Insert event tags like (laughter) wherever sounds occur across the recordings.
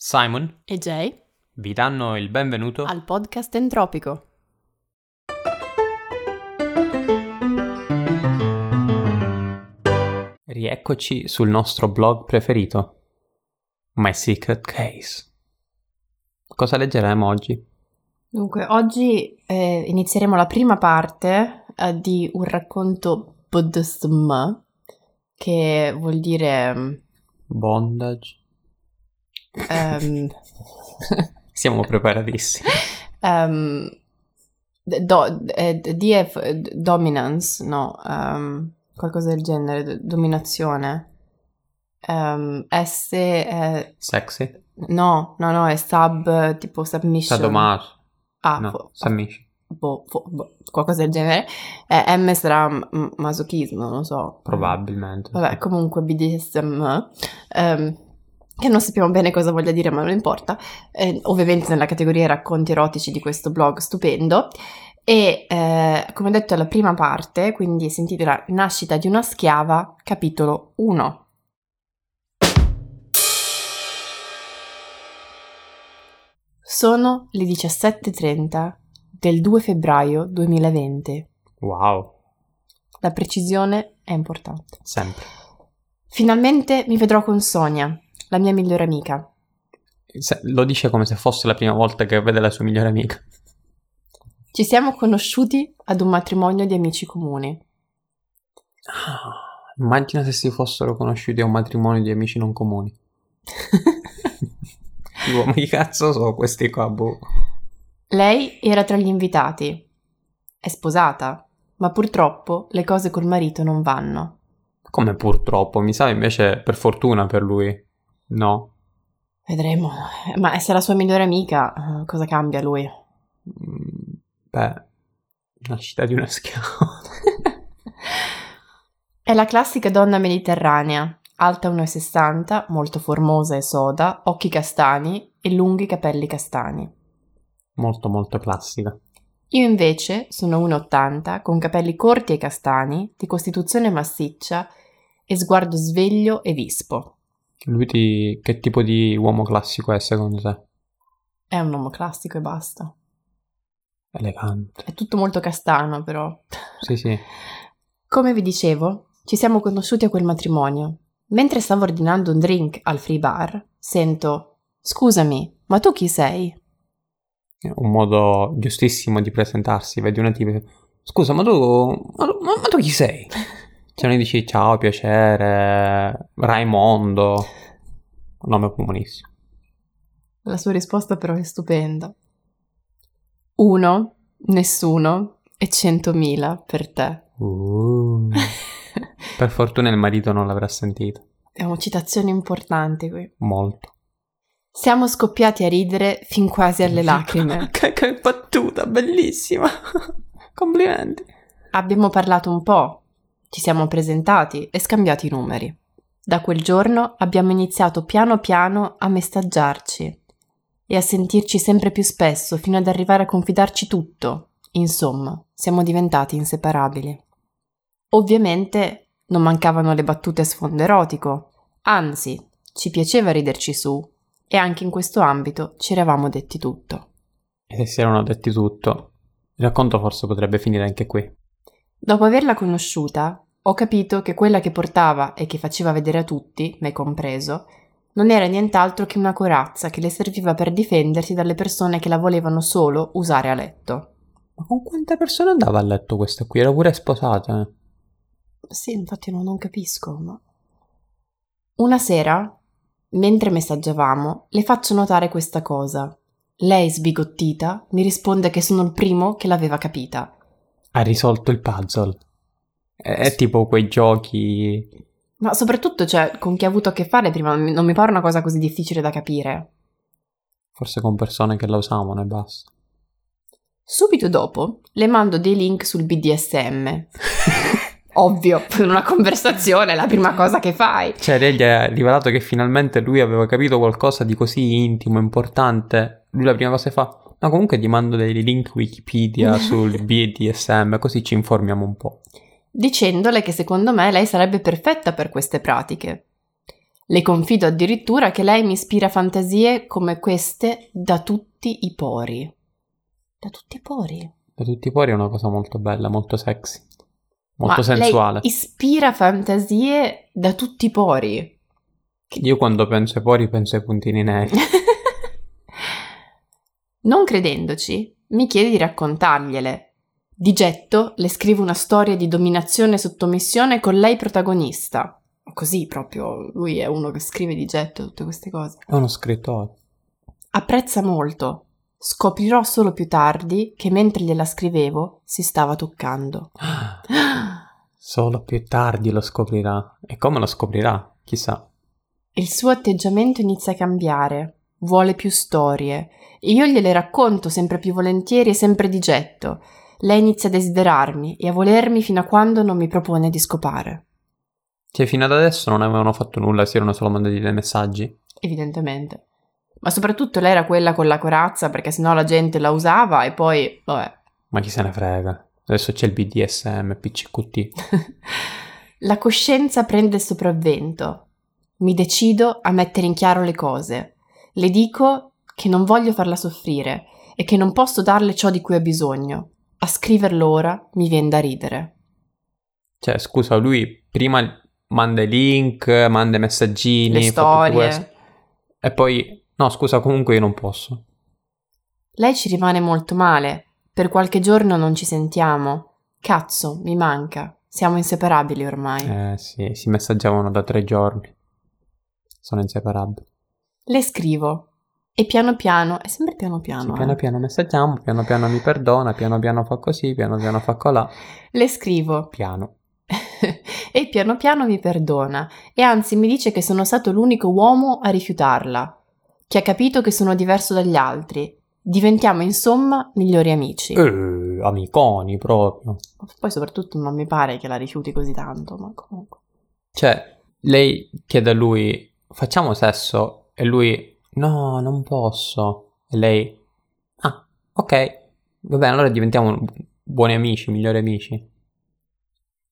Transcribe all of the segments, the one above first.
Simon e Jay vi danno il benvenuto al podcast Entropico. Rieccoci sul nostro blog preferito, My Secret Case. Cosa leggeremo oggi? Dunque, oggi eh, inizieremo la prima parte eh, di un racconto Buddhism, che vuol dire... mm, Bondage. Ehm, (laughs) Siamo preparatissimi. ehm, do, eh, DF, dominance, no, ehm, qualcosa del genere, d- dominazione. S, è- Sexy? no, no, no, è sub, tipo submission. Sadomaso? Ah, No, fo- Submission. boh, fo- boh, qualcosa del genere. Eh, M sarà m- masochismo, non lo so. Probabilmente. Vabbè, comunque BDSM, ehm, che non sappiamo bene cosa voglia dire, ma non importa. Eh, ovviamente nella categoria racconti erotici di questo blog stupendo. E eh, come ho detto è la prima parte, quindi si intitola Nascita di una schiava, capitolo 1. Sono le 17.30 del 2 febbraio 2020. Wow, La precisione è importante. sempre. Finalmente mi vedrò con Sonia, la mia migliore amica. Lo dice come se fosse la prima volta che vede la sua migliore amica. Ci siamo conosciuti ad un matrimonio di amici comuni. Ah, Immagina se si fossero conosciuti a un matrimonio di amici non comuni. (laughs) Tipo, ma che cazzo so questi qua, boh. Lei era tra gli invitati. È sposata, ma purtroppo le cose col marito non vanno. Come purtroppo, mi sa invece per fortuna per lui. No. Vedremo. Ma se è la sua migliore amica, cosa cambia lui? Mm, Beh, nascita di una schiava. (laughs) È la classica donna mediterranea, alta 1,60, molto formosa e soda, occhi castani e lunghi capelli castani. molto molto classica. Io invece sono 1,80, con capelli corti e castani, di costituzione massiccia e sguardo sveglio e vispo. Lui ti... che tipo di uomo classico è secondo te? È un uomo classico e basta. Elegante. È tutto molto castano, però. Sì, sì. (laughs) Come vi dicevo, ci siamo conosciuti a quel matrimonio. Mentre stavo ordinando un drink al free bar, sento: Scusami, ma tu chi sei? È un modo giustissimo di presentarsi. Vedi una tipo... Scusa, ma tu... Ma, ma- ma tu chi sei? (laughs) Cioè, noi dici ciao, piacere, Raimondo. Nome comunissimo. La sua risposta però è stupenda. Uno, nessuno e centomila per te. Uh. per fortuna il marito non l'avrà sentito. Abbiamo citazioni importanti qui. Molto. Siamo scoppiati a ridere fin quasi alle lacrime. (laughs) che, che battuta, bellissima. (laughs) Complimenti. Abbiamo parlato un po', ci siamo presentati e scambiati i numeri. Da quel giorno abbiamo iniziato piano piano a messaggiarci e a sentirci sempre più spesso fino ad arrivare a confidarci tutto. Insomma, siamo diventati inseparabili. Ovviamente non mancavano le battute a sfondo erotico, anzi, ci piaceva riderci su e anche in questo ambito ci eravamo detti tutto. E se si erano detti tutto, il racconto forse potrebbe finire anche qui. Dopo averla conosciuta, ho capito che quella che portava e che faceva vedere a tutti, me compreso, non era nient'altro che una corazza che le serviva per difendersi dalle persone che la volevano solo usare a letto. Ma con quante persone andava a letto questa qui? Era pure sposata. eh. Sì, infatti no, non capisco, ma... Una sera, mentre messaggiavamo, le faccio notare questa cosa. Lei, sbigottita, mi risponde che sono il primo che l'aveva capita. Ha risolto il puzzle. È, è tipo quei giochi... Ma soprattutto, cioè, con chi ha avuto a che fare prima, non mi- pare una cosa così difficile da capire. Forse con persone che la usavano e basta. Subito dopo le mando dei link sul BDSM. (laughs) Ovvio, per una conversazione è la prima cosa che fai. Cioè, lei gli ha rivelato che finalmente lui aveva capito qualcosa di così intimo, importante. Lui la prima cosa che fa... No, comunque ti mando dei link Wikipedia (laughs) sul BDSM, così ci informiamo un po'. dicendole che secondo me lei sarebbe perfetta per queste pratiche. Le confido addirittura che lei mi ispira fantasie come queste da tutti i pori. Da tutti i pori? Da tutti i pori è una cosa molto bella, molto sexy, molto Ma sensuale. Ispira fantasie da tutti i pori. Io quando penso ai pori penso ai puntini neri. (laughs) non credendoci, mi chiede di raccontargliele. Di getto le scrivo una storia di dominazione e sottomissione con lei protagonista. Così proprio, lui è uno che scrive di getto tutte queste cose. È uno scrittore. Apprezza molto. Scoprirò solo più tardi che mentre gliela scrivevo si stava toccando. (gasps) Solo più tardi lo scoprirà. E come lo scoprirà? Chissà. Il suo atteggiamento inizia a cambiare. Vuole più storie. E io gliele racconto sempre più volentieri e sempre di getto. Lei inizia a desiderarmi e a volermi fino a quando non mi propone di scopare. Cioè, fino ad adesso non avevano fatto nulla, si erano solo mandati dei messaggi. Evidentemente. Ma soprattutto lei era quella con la corazza perché sennò la gente la usava e poi, vabbè. Ma chi se ne frega? Adesso c'è il BDSM, PCQT. (laughs) la coscienza prende il sopravvento. Mi decido a mettere in chiaro le cose. Le dico che non voglio farla soffrire e che non posso darle ciò di cui ha bisogno. A scriverlo ora mi viene da ridere. Cioè, scusa, lui prima manda i link, manda i messaggini, le storie. E poi, no, scusa, comunque io non posso. Lei ci rimane molto male. Per qualche giorno non ci sentiamo. Cazzo, mi manca. Siamo inseparabili ormai. Eh sì, si messaggiavano da tre giorni. Sono inseparabili. Le scrivo. E piano piano, è sempre piano piano. Sì, piano eh. piano messaggiamo, piano piano mi perdona, piano piano fa così, piano piano fa colà. Le scrivo. Piano. (laughs) e piano piano mi perdona. E anzi mi dice che sono stato l'unico uomo a rifiutarla. Che ha capito che sono diverso dagli altri. Diventiamo insomma migliori amici. Eh, amiconi proprio. Poi soprattutto non mi pare che la rifiuti così tanto, ma comunque. Cioè, lei chiede a lui, facciamo sesso? E lui, no, non posso. E lei, ah, ok, va bene, allora diventiamo buoni amici, migliori amici.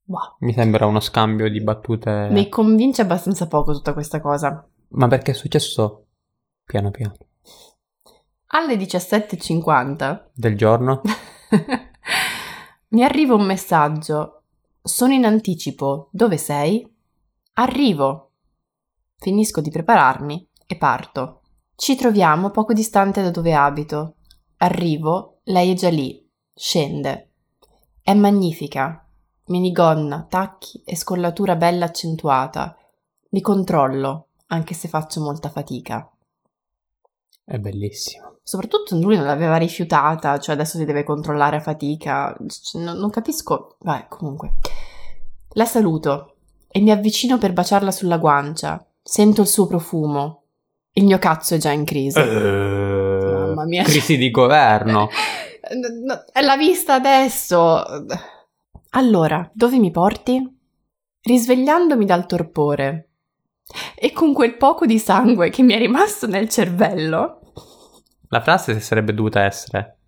Wow. Mi sembra uno scambio di battute. Mi convince abbastanza poco tutta questa cosa. Ma perché è successo piano piano? Alle 17.50 del giorno (laughs) mi arriva un messaggio. Sono in anticipo. Dove sei? Arrivo. Finisco di prepararmi e parto. Ci troviamo poco distante da dove abito. Arrivo, lei è già lì. Scende. È magnifica. Minigonna, tacchi e scollatura bella accentuata. Mi controllo, anche se faccio molta fatica. È bellissimo. Soprattutto lui non l'aveva rifiutata, cioè adesso si deve controllare a fatica. Cioè, non, non capisco. Vabbè, comunque. La saluto e mi avvicino per baciarla sulla guancia. Sento il suo profumo. Il mio cazzo è già in crisi. Uh, Mamma mia. Crisi di (laughs) governo. È la vista adesso. Allora, dove mi porti? Risvegliandomi dal torpore e con quel poco di sangue che mi è rimasto nel cervello. La frase sarebbe dovuta essere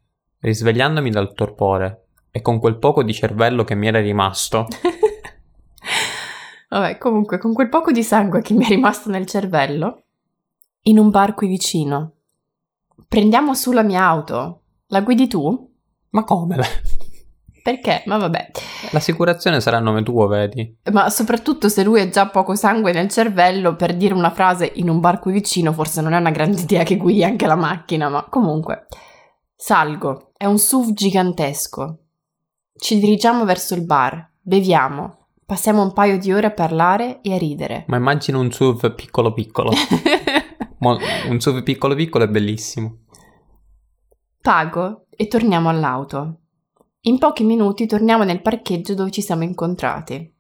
risvegliandomi dal torpore e con quel poco di cervello che mi era rimasto. (laughs) Vabbè, comunque, con quel poco di sangue che mi è rimasto nel cervello, in un bar qui vicino. Prendiamo su la mia auto. La guidi tu? Ma come? Perché? Ma vabbè. L'assicurazione sarà a nome tuo, vedi? Ma soprattutto se lui ha già poco sangue nel cervello, per dire una frase in un bar qui vicino, forse non è una grande idea che guidi anche la macchina, ma comunque. Salgo. È un SUV gigantesco. Ci dirigiamo verso il bar. Beviamo. Passiamo un paio di ore a parlare e a ridere. Ma immagino un SUV piccolo piccolo. (laughs) un SUV piccolo piccolo è bellissimo. Pago e torniamo all'auto. In pochi minuti torniamo nel parcheggio dove ci siamo incontrati.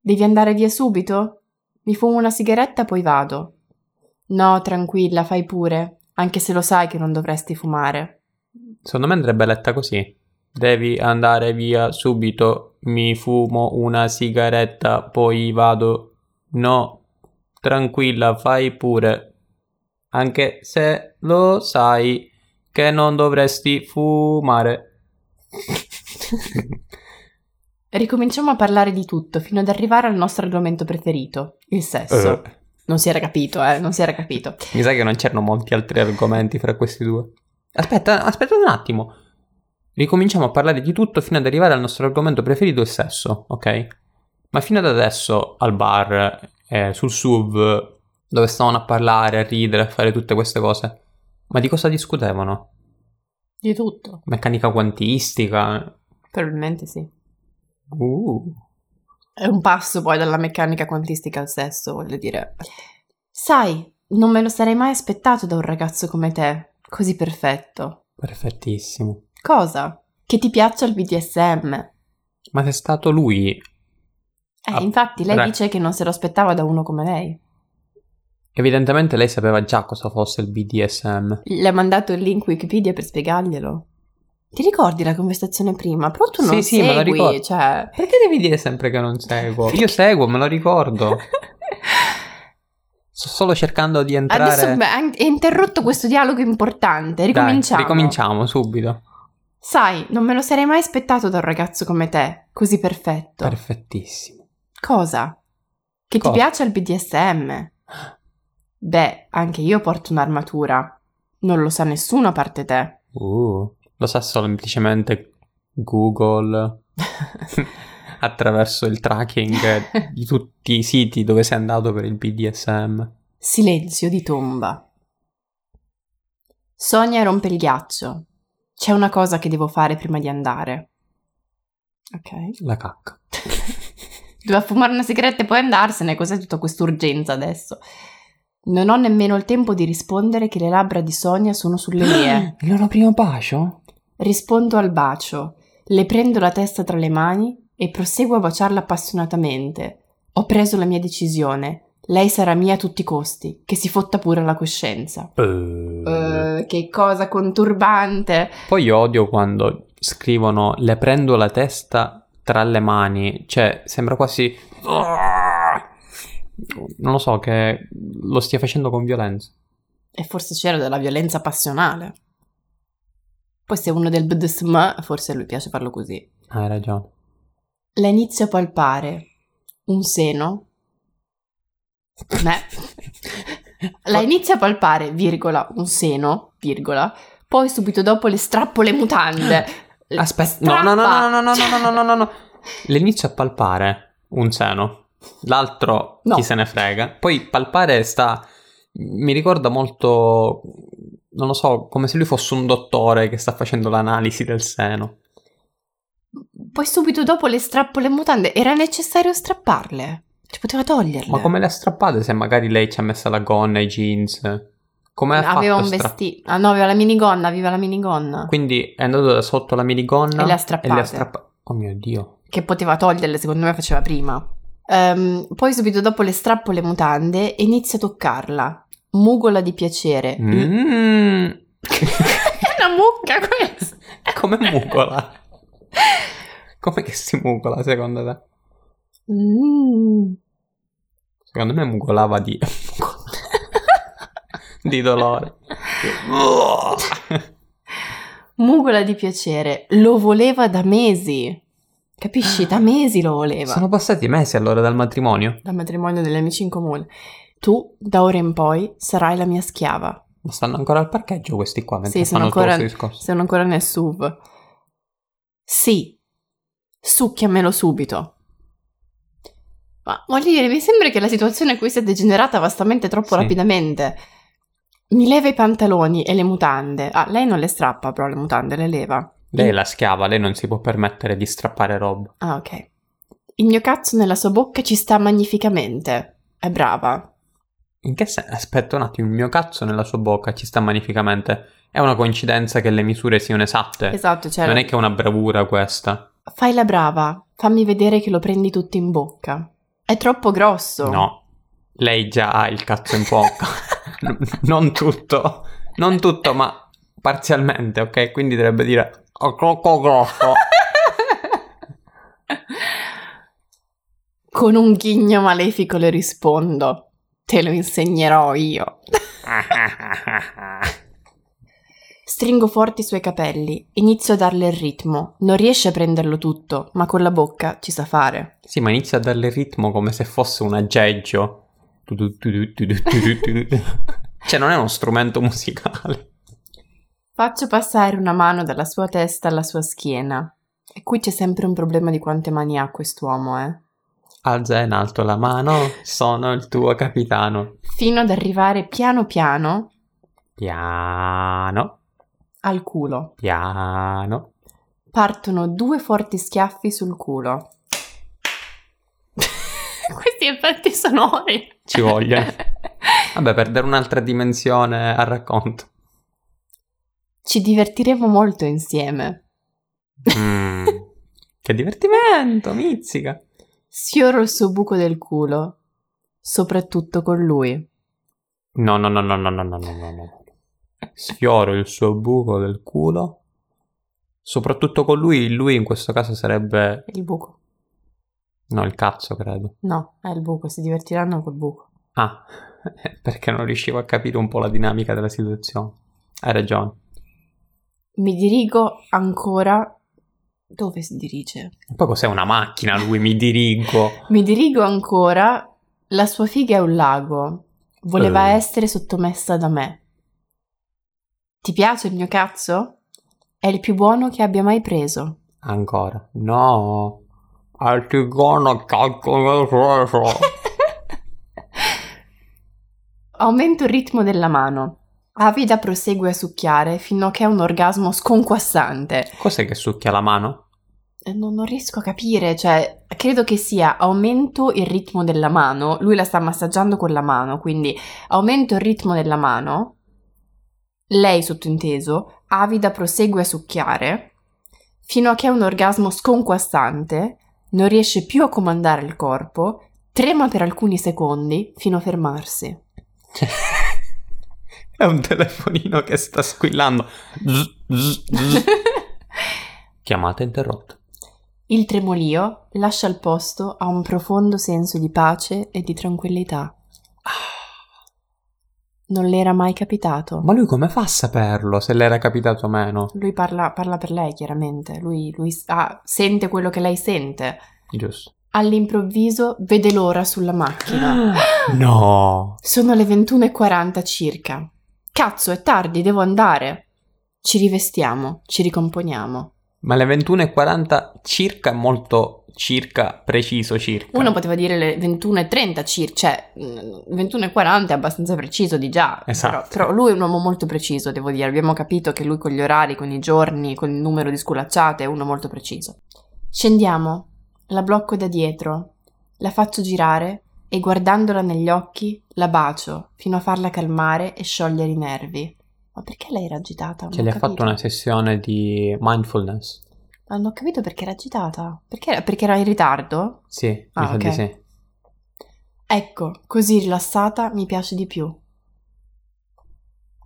Devi andare via subito? Mi fumo una sigaretta poi vado. No, tranquilla, fai pure, anche se lo sai che non dovresti fumare. Secondo me andrebbe letta così. Devi andare via subito, mi fumo una sigaretta, poi vado. No, tranquilla, fai pure. Anche se lo sai che non dovresti fumare. (laughs) Ricominciamo a parlare di tutto fino ad arrivare al nostro argomento preferito, il sesso. Uh, Non si era capito, eh, non si era capito. Mi sa che non c'erano molti altri argomenti fra questi due. Aspetta, aspetta un attimo. Ricominciamo a parlare di tutto fino ad arrivare al nostro argomento preferito, il sesso, ok? Ma fino ad adesso al bar, eh, sul SUV, dove stavano a parlare, a ridere, a fare tutte queste cose, ma di cosa discutevano? Di tutto. Meccanica quantistica? Probabilmente sì. Uh. È un passo poi dalla meccanica quantistica al sesso, voglio dire. Sai, non me lo sarei mai aspettato da un ragazzo come te, così perfetto. Perfettissimo. Cosa? Che ti piaccia il BDSM. Ma è stato lui. Eh, infatti lei re- dice che non se lo aspettava da uno come lei. Evidentemente lei sapeva già cosa fosse il BDSM. Le ha mandato il link Wikipedia per spiegarglielo. Ti ricordi la conversazione prima? Però tu non Sì, sì, me lo segui, ricordo. cioè... Perché devi dire sempre che non seguo? Io (laughs) seguo, me lo ricordo. (laughs) Sto solo cercando di entrare. Adesso beh, ha interrotto questo dialogo importante. Ricominciamo. Dai, ricominciamo subito. Sai, non me lo sarei mai aspettato da un ragazzo come te, così perfetto. Perfettissimo. Cosa? Che Cosa? ti piace il BDSM? (gasps) Beh, anche io porto un'armatura. Non lo sa nessuno a parte te. Uh, lo sa semplicemente Google (laughs) attraverso il tracking di tutti i siti dove sei andato per il BDSM. Silenzio di tomba. Sonia rompe il ghiaccio. C'è una cosa che devo fare prima di andare. Ok. La cacca. (laughs) Doveva fumare una sigaretta e poi andarsene. Cos'è tutta quest'urgenza adesso? Non ho nemmeno il tempo di rispondere che le labbra di Sonia sono sulle mie. (gasps) Il loro primo bacio? Rispondo al bacio, le prendo la testa tra le mani e proseguo a baciarla appassionatamente. Ho preso la mia decisione. Lei sarà mia a tutti i costi, che si fotta pure la coscienza. Eh, che cosa conturbante. Poi io odio quando scrivono le prendo la testa tra le mani, cioè sembra quasi... Non lo so, che lo stia facendo con violenza. E forse c'era della violenza passionale. Poi se uno del BDSM, forse a lui piace farlo così. Hai ragione. La inizio a palpare. Un seno. Beh. La inizio a palpare, virgola, un seno, virgola. Poi subito dopo le strappo le mutande. Aspetta, no, no, no, no, no, no, no, no, no, no, no. Le inizio a palpare un seno, l'altro No. chi se ne frega. Poi palpare sta... Mi ricorda molto, non lo so, come se lui fosse un dottore che sta facendo l'analisi del seno. Poi subito dopo le strappo le mutande. Era necessario strapparle. Ci poteva toglierle. Ma come le ha strappate se magari lei ci ha messa la gonna, i jeans? Come ha Aveva fatto un stra- vestito. Ah no, aveva la minigonna, aveva la minigonna. Quindi è andato da sotto la minigonna E le ha strappate. strappa- Oh mio Dio. Che poteva toglierle, secondo me faceva prima. Ehm, poi subito dopo le strappo le mutande e inizio a toccarla. Mugola di piacere. Mm. (laughs) È una mucca questa. (laughs) Come mucola? Come che si mucola secondo te? Mm. Secondo me mugolava di... (laughs) di dolore. Mugola di piacere. Lo voleva da mesi. Capisci? Da mesi lo voleva. Sono passati mesi allora dal matrimonio. Dal matrimonio degli amici in comune. Tu, da ora in poi, sarai la mia schiava. Ma stanno ancora al parcheggio questi qua mentre Sì, sono fanno ancora, il tuo discorso. sono ancora nel SUV. Sì, succhiamelo subito. Ma voglio dire, mi sembra che la situazione qui sia degenerata vastamente troppo Sì. rapidamente. Mi leva i pantaloni e le mutande. Ah, lei non le strappa però le mutande, le leva. Lei è la schiava, lei non si può permettere di strappare roba. Ah, ok. Il mio cazzo nella sua bocca ci sta magnificamente. È brava. In che senso? Aspetta un attimo, il mio cazzo nella sua bocca ci sta magnificamente. È una coincidenza che le misure siano esatte. Esatto, cioè... Non è che è una bravura questa. Fai la brava. Fammi vedere che lo prendi tutto in bocca. È troppo grosso. No. Lei già ha il cazzo in bocca. (laughs) Non tutto. Non tutto, ma parzialmente, ok? Quindi dovrebbe dire... "Ho troppo grosso. (laughs) Con un ghigno malefico le rispondo. Te lo insegnerò io. (laughs) Stringo forti i suoi capelli, inizio a darle il ritmo. Non riesce a prenderlo tutto, ma con la bocca ci sa fare. sì, ma inizia a darle il ritmo come se fosse un aggeggio. Cioè, non è uno strumento musicale. Faccio passare una mano dalla sua testa alla sua schiena. E qui c'è sempre un problema di quante mani ha quest'uomo, eh. Alza in alto la mano, sono il tuo capitano. Fino ad arrivare piano piano Piano, al culo. piano. Partono due forti schiaffi sul culo. (laughs) Questi effetti sonori. Ci vogliono. (laughs) Vabbè, per dare un'altra dimensione al racconto. Ci divertiremo molto insieme. Mm, (laughs) che divertimento, mizzica. Sfioro il suo buco del culo, soprattutto con lui. No, no, no, no, no, no, no, no, no, no. Sfioro il suo buco del culo. Soprattutto con lui, lui in questo caso sarebbe... Il buco. No, il cazzo, credo. No, è il buco, si divertiranno col buco. Ah, (laughs) perché non riuscivo a capire un po' la dinamica della situazione. Hai ragione. Mi dirigo ancora. Dove si dirige? Poi cos'è una macchina? Lui mi dirigo. (laughs) Mi dirigo ancora. La sua figa è un lago. Voleva Eh. essere sottomessa da me. Ti piace il mio cazzo? È il più buono che abbia mai preso. Ancora. No. Artigono cacco (laughs) Aumento il ritmo della mano. Avida prosegue a succhiare fino a che ha un orgasmo sconquassante. Cos'è che succhia la mano? Eh, Non, non riesco a capire, cioè, credo che sia aumento il ritmo della mano. Lui la sta massaggiando con la mano, quindi aumento il ritmo della mano. Lei, sottointeso, avida prosegue a succhiare fino a che ha un orgasmo sconquassante, non riesce più a comandare il corpo, trema per alcuni secondi fino a fermarsi. È un telefonino che sta squillando. (laughs) Chiamata interrotta. Il tremolio lascia il posto a un profondo senso di pace e di tranquillità. Non le era mai capitato. Ma lui come fa a saperlo se le era capitato o meno? Lui parla, parla per lei, chiaramente. Lui, lui ah, sente quello che lei sente. Giusto. All'improvviso vede l'ora sulla macchina. (gasps) No. Sono le 21.40 circa. Cazzo, è tardi, devo andare. Ci rivestiamo, ci ricomponiamo. Ma le 21.40 circa è molto circa, preciso circa. Uno poteva dire le 21.30 circa, cioè mm, 21.40 è abbastanza preciso di già. Esatto. Però, però lui è un uomo molto preciso, devo dire. Abbiamo capito che lui con gli orari, con i giorni, con il numero di sculacciate è uno molto preciso. Scendiamo, la blocco da dietro, la faccio girare e guardandola negli occhi la bacio fino a farla calmare e sciogliere i nervi. Ma perché lei era agitata? Non Cioè, gli ha fatto una sessione di mindfulness. Ma non ho capito perché era agitata. Perché era, perché era in ritardo? Sì, mi Ah, sa di ok. sì. Ecco, così rilassata mi piace di più.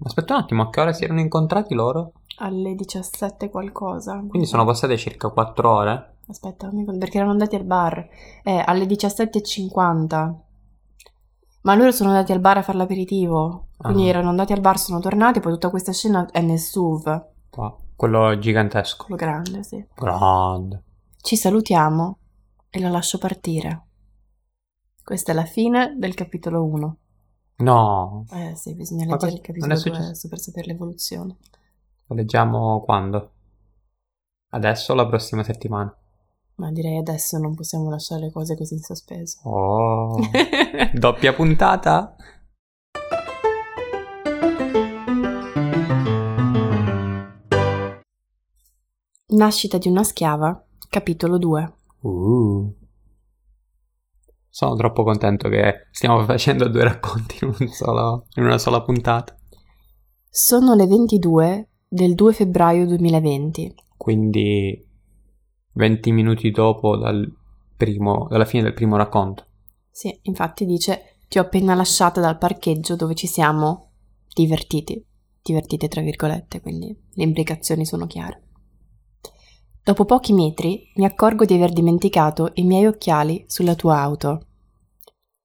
Aspetta un attimo, a che ora si erano incontrati loro? Alle 17 qualcosa. Quindi sono passate circa 4 ore. Aspetta, perché erano andati al bar. Eh, alle 17.50. Ma loro sono andati al bar a fare l'aperitivo. Quindi Ah. erano andati al bar, sono tornati, poi tutta questa scena è nel SUV. Wow, Quello gigantesco. Quello grande, sì. Grande. Ci salutiamo e la lascio partire. Questa è la fine del capitolo 1. No, Eh sì, bisogna Ma leggere il capitolo non è 2 successo? per sapere l'evoluzione. lo leggiamo quando? Adesso o la prossima settimana? Ma direi adesso non possiamo lasciare le cose così in sospeso. Oh, (laughs) doppia puntata? Nascita di una schiava, capitolo 2. Uh. Sono troppo contento che stiamo facendo due racconti in, un solo- in una sola puntata. Sono le 22 del 2 febbraio 2020. Quindi 20 minuti dopo dal primo, dalla fine del primo racconto. Sì, infatti dice ti ho appena lasciata dal parcheggio dove ci siamo divertiti. Divertite tra virgolette, quindi le implicazioni sono chiare. Dopo pochi metri mi accorgo di aver dimenticato i miei occhiali sulla tua auto.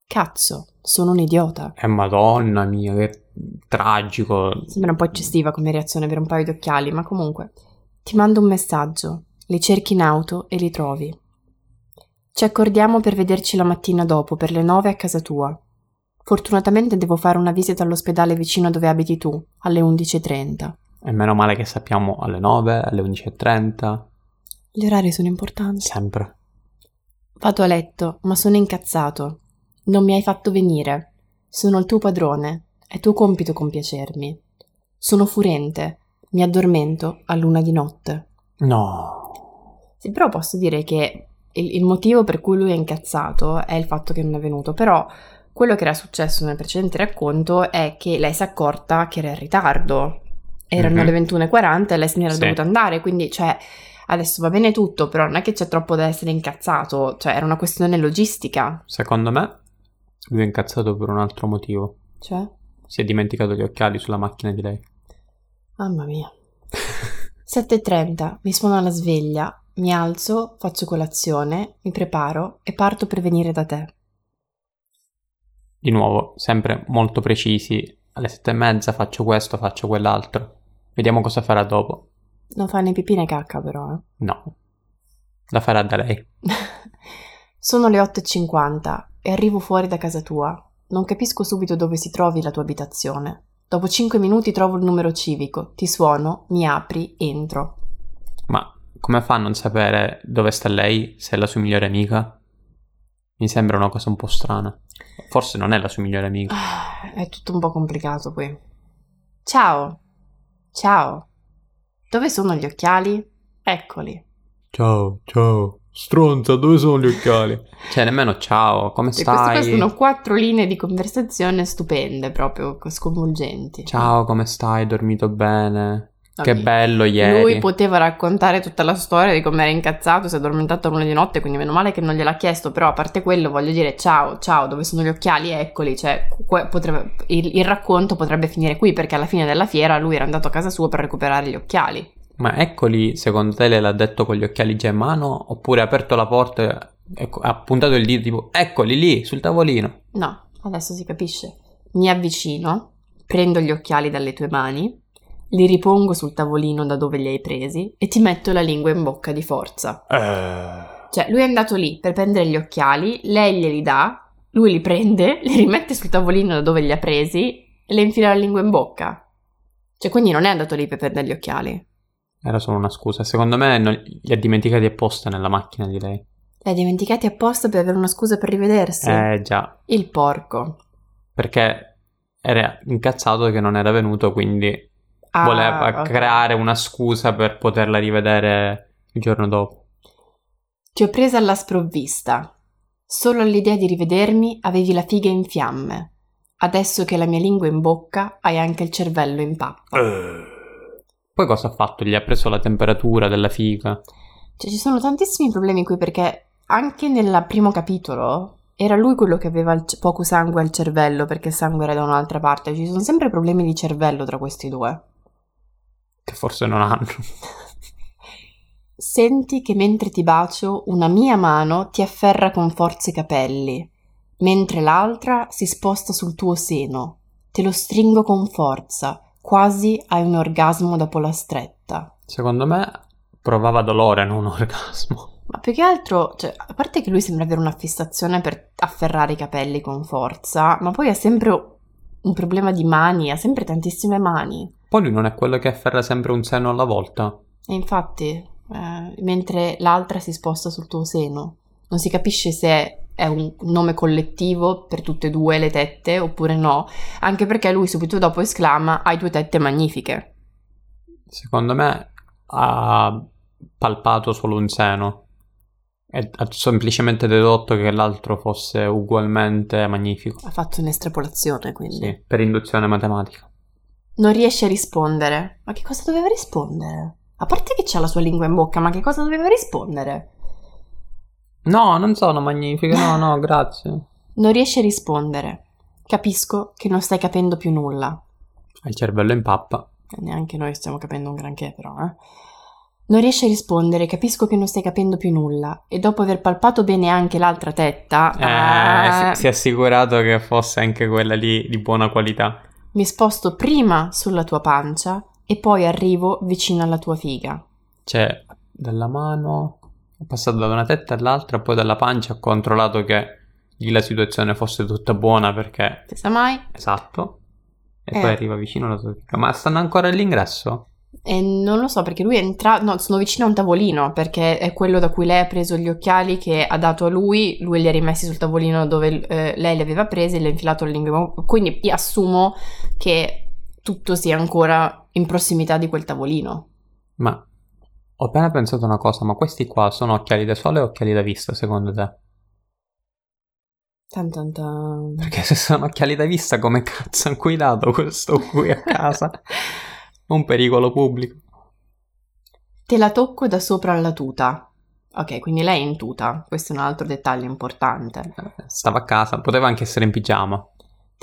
Cazzo, sono un idiota. Eh madonna mia, che tragico. Sembra un po' eccessiva come reazione per un paio di occhiali, ma comunque. Ti mando un messaggio, li cerchi in auto e li trovi. Ci accordiamo per vederci la mattina dopo, per le nove a casa tua. Fortunatamente devo fare una visita all'ospedale vicino dove abiti tu, alle 11.30. E meno male che sappiamo alle 9, alle 11.30, Gli orari sono importanti. sempre. Vado a letto, ma sono incazzato. Non mi hai fatto venire. Sono il tuo padrone. È tuo compito compiacermi. Sono furente. Mi addormento a luna di notte. No. Sì, però posso dire che il, il motivo per cui lui è incazzato è il fatto che non è venuto. Però quello che era successo nel precedente racconto è che lei si è accorta che era in ritardo. Erano Mhm. le 21.40 e lei se n'era Sì. dovuta andare, quindi cioè adesso va bene tutto, però non è che c'è troppo da essere incazzato, cioè era una questione logistica. Secondo me, lui è incazzato per un altro motivo. Cioè, Si è dimenticato gli occhiali sulla macchina di lei. mamma mia. (laughs) 7.30, mi suona la sveglia, mi alzo, faccio colazione, mi preparo e parto per venire da te. Di nuovo, sempre molto precisi. Alle sette e mezza faccio questo, faccio quell'altro. Vediamo cosa farà dopo. Non fa né pipì né cacca però, eh. No. La farà da lei. (laughs) Sono le 8.50 e arrivo fuori da casa tua. Non capisco subito dove si trovi la tua abitazione. Dopo 5 minuti trovo il numero civico, ti suono, mi apri, entro. Ma come fa a non sapere dove sta lei se è la sua migliore amica? Mi sembra una cosa un po' strana. Forse non è la sua migliore amica. Ah, È tutto un po' complicato qui. Ciao. Ciao. Dove sono gli occhiali? Eccoli. Ciao, ciao. Stronza, dove sono gli occhiali? (laughs) Cioè, nemmeno ciao, come queste qua stai? sono quattro linee di conversazione stupende, proprio sconvolgenti. Ciao, come stai? Hai dormito bene? Che Ok. bello ieri. Lui poteva raccontare tutta la storia di come era incazzato, si è addormentato a luna di notte, quindi meno male che non gliel'ha chiesto, però a parte quello voglio dire ciao, ciao, dove sono gli occhiali? Eccoli, cioè potrebbe- il, il racconto potrebbe finire qui perché alla fine della fiera lui era andato a casa sua per recuperare gli occhiali. Ma eccoli, secondo te le l'ha detto con gli occhiali già in mano? Oppure ha aperto la porta e ha puntato il dito tipo, eccoli lì, sul tavolino. No, adesso si capisce. Mi avvicino, prendo gli occhiali dalle tue mani, li ripongo sul tavolino da dove li hai presi e ti metto la lingua in bocca di forza. Eh. Cioè, lui è andato lì per prendere gli occhiali, lei glieli dà, lui li prende, (laughs) li rimette sul tavolino da dove li ha presi e le infila la lingua in bocca. Cioè, quindi non è andato lì per prendere gli occhiali. Era solo una scusa. Secondo me non- li ha dimenticati apposta nella macchina di lei. Li ha dimenticati apposta per avere una scusa per rivedersi. Eh già, Il porco. perché era incazzato che non era venuto, quindi Ah, voleva ok. creare una scusa per poterla rivedere il giorno dopo. Ti ho presa alla sprovvista. Solo all'idea di rivedermi avevi la figa in fiamme. Adesso che la mia lingua è in bocca, hai anche il cervello in pappa. Poi cosa ha fatto? Gli ha preso la temperatura della figa? Cioè, ci sono tantissimi problemi qui perché anche nel primo capitolo era lui quello che aveva c- poco sangue al cervello perché il sangue era da un'altra parte. Ci sono sempre problemi di cervello tra questi due. Che forse non hanno. Senti che mentre ti bacio una mia mano ti afferra con forza i capelli, mentre l'altra si sposta sul tuo seno. Te lo stringo con forza, quasi hai un orgasmo dopo la stretta. Secondo me provava dolore, non un orgasmo. Ma più che altro, cioè, a parte che lui sembra avere una fissazione per afferrare i capelli con forza, ma poi ha sempre un problema di mani, ha sempre tantissime mani. Poi lui non è quello che afferra sempre un seno alla volta. E infatti, eh, mentre l'altra si sposta sul tuo seno, non si capisce se è un nome collettivo per tutte e due le tette oppure no, anche perché lui subito dopo esclama hai due tette magnifiche. Secondo me ha palpato solo un seno e ha semplicemente dedotto che l'altro fosse ugualmente magnifico. Ha fatto un'estrapolazione quindi. Sì, per induzione matematica. Non riesce a rispondere. Ma che cosa doveva rispondere? A parte che c'ha la sua lingua in bocca, ma che cosa doveva rispondere? No, non sono magnifiche, no, no, (laughs) grazie. Non riesce a rispondere. Capisco che non stai capendo più nulla. Ha il cervello in pappa. Neanche noi stiamo capendo un granché, però, eh. Non riesce a rispondere, capisco che non stai capendo più nulla. E dopo aver palpato bene anche l'altra tetta, Eh, ah, si, si è assicurato che fosse anche quella lì di buona qualità. mi sposto prima sulla tua pancia e poi arrivo vicino alla tua figa. Cioè, dalla mano... È passato da una tetta all'altra, poi dalla pancia ho controllato che lì la situazione fosse tutta buona perché... Sa mai. Esatto. E Eh. poi arriva vicino la tua fica. Ma stanno ancora all'ingresso? E non lo so perché lui è entrato. No, sono vicino a un tavolino perché è quello da cui lei ha preso gli occhiali che ha dato a lui. Lui li ha rimessi sul tavolino dove eh, lei li aveva presi e li ha infilato all'ingresso. Quindi assumo che tutto sia ancora in prossimità di quel tavolino. Ma ho appena pensato una cosa, ma questi qua sono occhiali da sole o occhiali da vista secondo te? Tan tan tan. Perché se sono occhiali da vista, come cazzo hanno guidato questo qui a casa? (laughs) Un pericolo pubblico. Te la tocco da sopra alla tuta. Ok, quindi lei è in tuta. Questo è un altro dettaglio importante. Stava a casa, poteva anche essere in pigiama,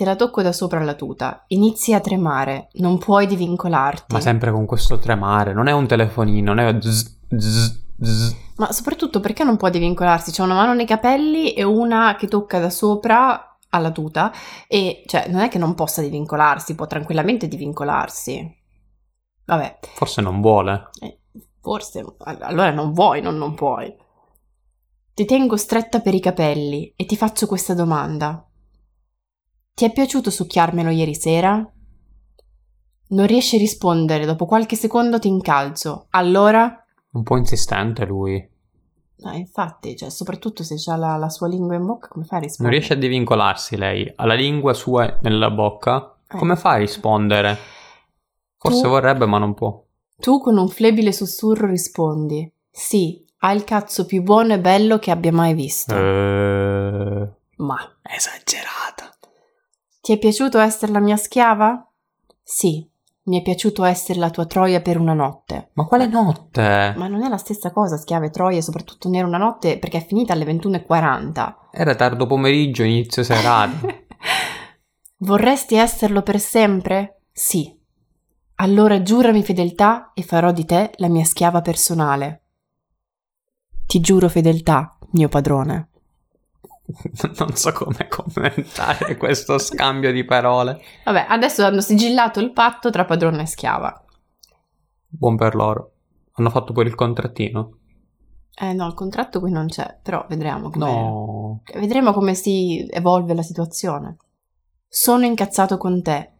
Te la tocco da sopra alla tuta. Inizi a tremare. Non puoi divincolarti. ma sempre con questo tremare. Non è un telefonino, non è zzz, zzz, zzz. Ma soprattutto perché non può divincolarsi? C'è una mano nei capelli e una che tocca da sopra alla tuta e cioè non è che non possa divincolarsi, può tranquillamente divincolarsi. Vabbè, Forse non vuole. forse allora non vuoi, non non puoi. Ti tengo stretta per i capelli e ti faccio questa domanda. Ti è piaciuto succhiarmelo ieri sera? Non riesci a rispondere, dopo qualche secondo ti incalzo. Allora? Un po' insistente lui. Ah, infatti, cioè, soprattutto se c'ha la, la sua lingua in bocca, come fai a Non rispondere? riesce a divincolarsi lei. Ha la lingua sua nella bocca. Eh. Come fa a rispondere? Forse Tu- vorrebbe, ma non può. Tu con un flebile sussurro rispondi: Sì, ha il cazzo più buono e bello che abbia mai visto. Eh, Ma esagerata. ti è piaciuto essere la mia schiava? Sì, mi è piaciuto essere la tua troia per una notte. Ma quale notte? Ma non è la stessa cosa, schiave e troie, soprattutto nera una notte perché è finita alle 21.40. Era tardo pomeriggio, inizio serata. (laughs) Vorresti esserlo per sempre? Sì. Allora giurami fedeltà e farò di te la mia schiava personale. Ti giuro fedeltà, mio padrone. (laughs) non so come commentare questo scambio di parole. Vabbè, adesso hanno sigillato il patto tra padrone e schiava. Buon per loro. Hanno fatto pure il contrattino? Eh no, il contratto qui non c'è, però vedremo come, No. vedremo come si evolve la situazione. Sono incazzato con te.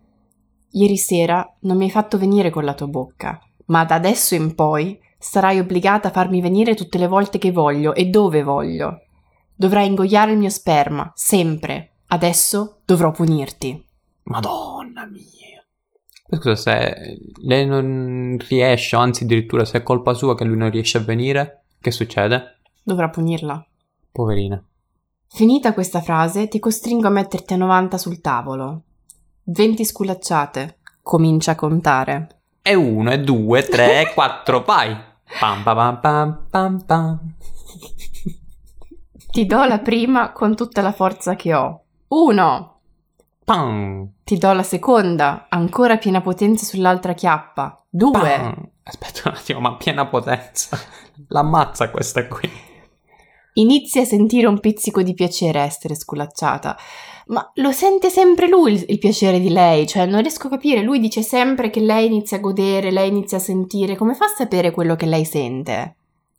Ieri sera non mi hai fatto venire con la tua bocca, ma da adesso in poi sarai obbligata a farmi venire tutte le volte che voglio e dove voglio. Dovrai ingoiare il mio sperma, sempre. Adesso dovrò punirti. Madonna mia. Scusa, se lei non riesce, anzi addirittura se è colpa sua che lui non riesce a venire, che succede? Dovrà punirla. Poverina. Finita questa frase, ti costringo a metterti a 90 sul tavolo. 20 sculacciate. Comincia a contare. E uno, e due, tre, e (laughs) quattro, vai! Pam pam pam pam pam. Ti do la prima con tutta la forza che ho. Uno. Pam! Ti do la seconda, ancora piena potenza sull'altra chiappa. Due. pam. Aspetta un attimo, ma piena potenza. (laughs) L'ammazza questa qui. Inizi a sentire un pizzico di piacere a essere sculacciata. Ma lo sente sempre lui il, il piacere di lei, cioè non riesco a capire. Lui dice sempre che lei inizia a godere, lei inizia a sentire. Come fa a sapere quello che lei sente?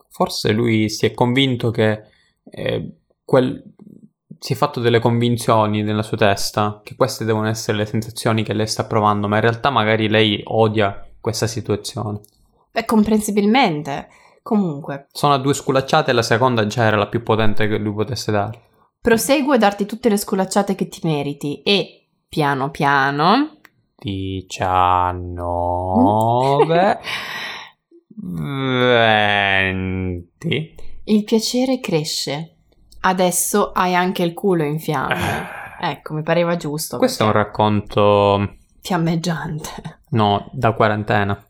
Forse lui si è convinto che eh, quel... si è fatto delle convinzioni nella sua testa che queste devono essere le sensazioni che lei sta provando, ma in realtà magari lei odia questa situazione. Beh, comprensibilmente. Comunque, Sono a due sculacciate e la seconda già era la più potente che lui potesse dare. proseguo a darti tutte le sculacciate che ti meriti e, piano piano, 19 20 il piacere cresce. Adesso hai anche il culo in fiamme. Ecco, mi pareva giusto. Questo è un racconto Fiammeggiante. no, da quarantena.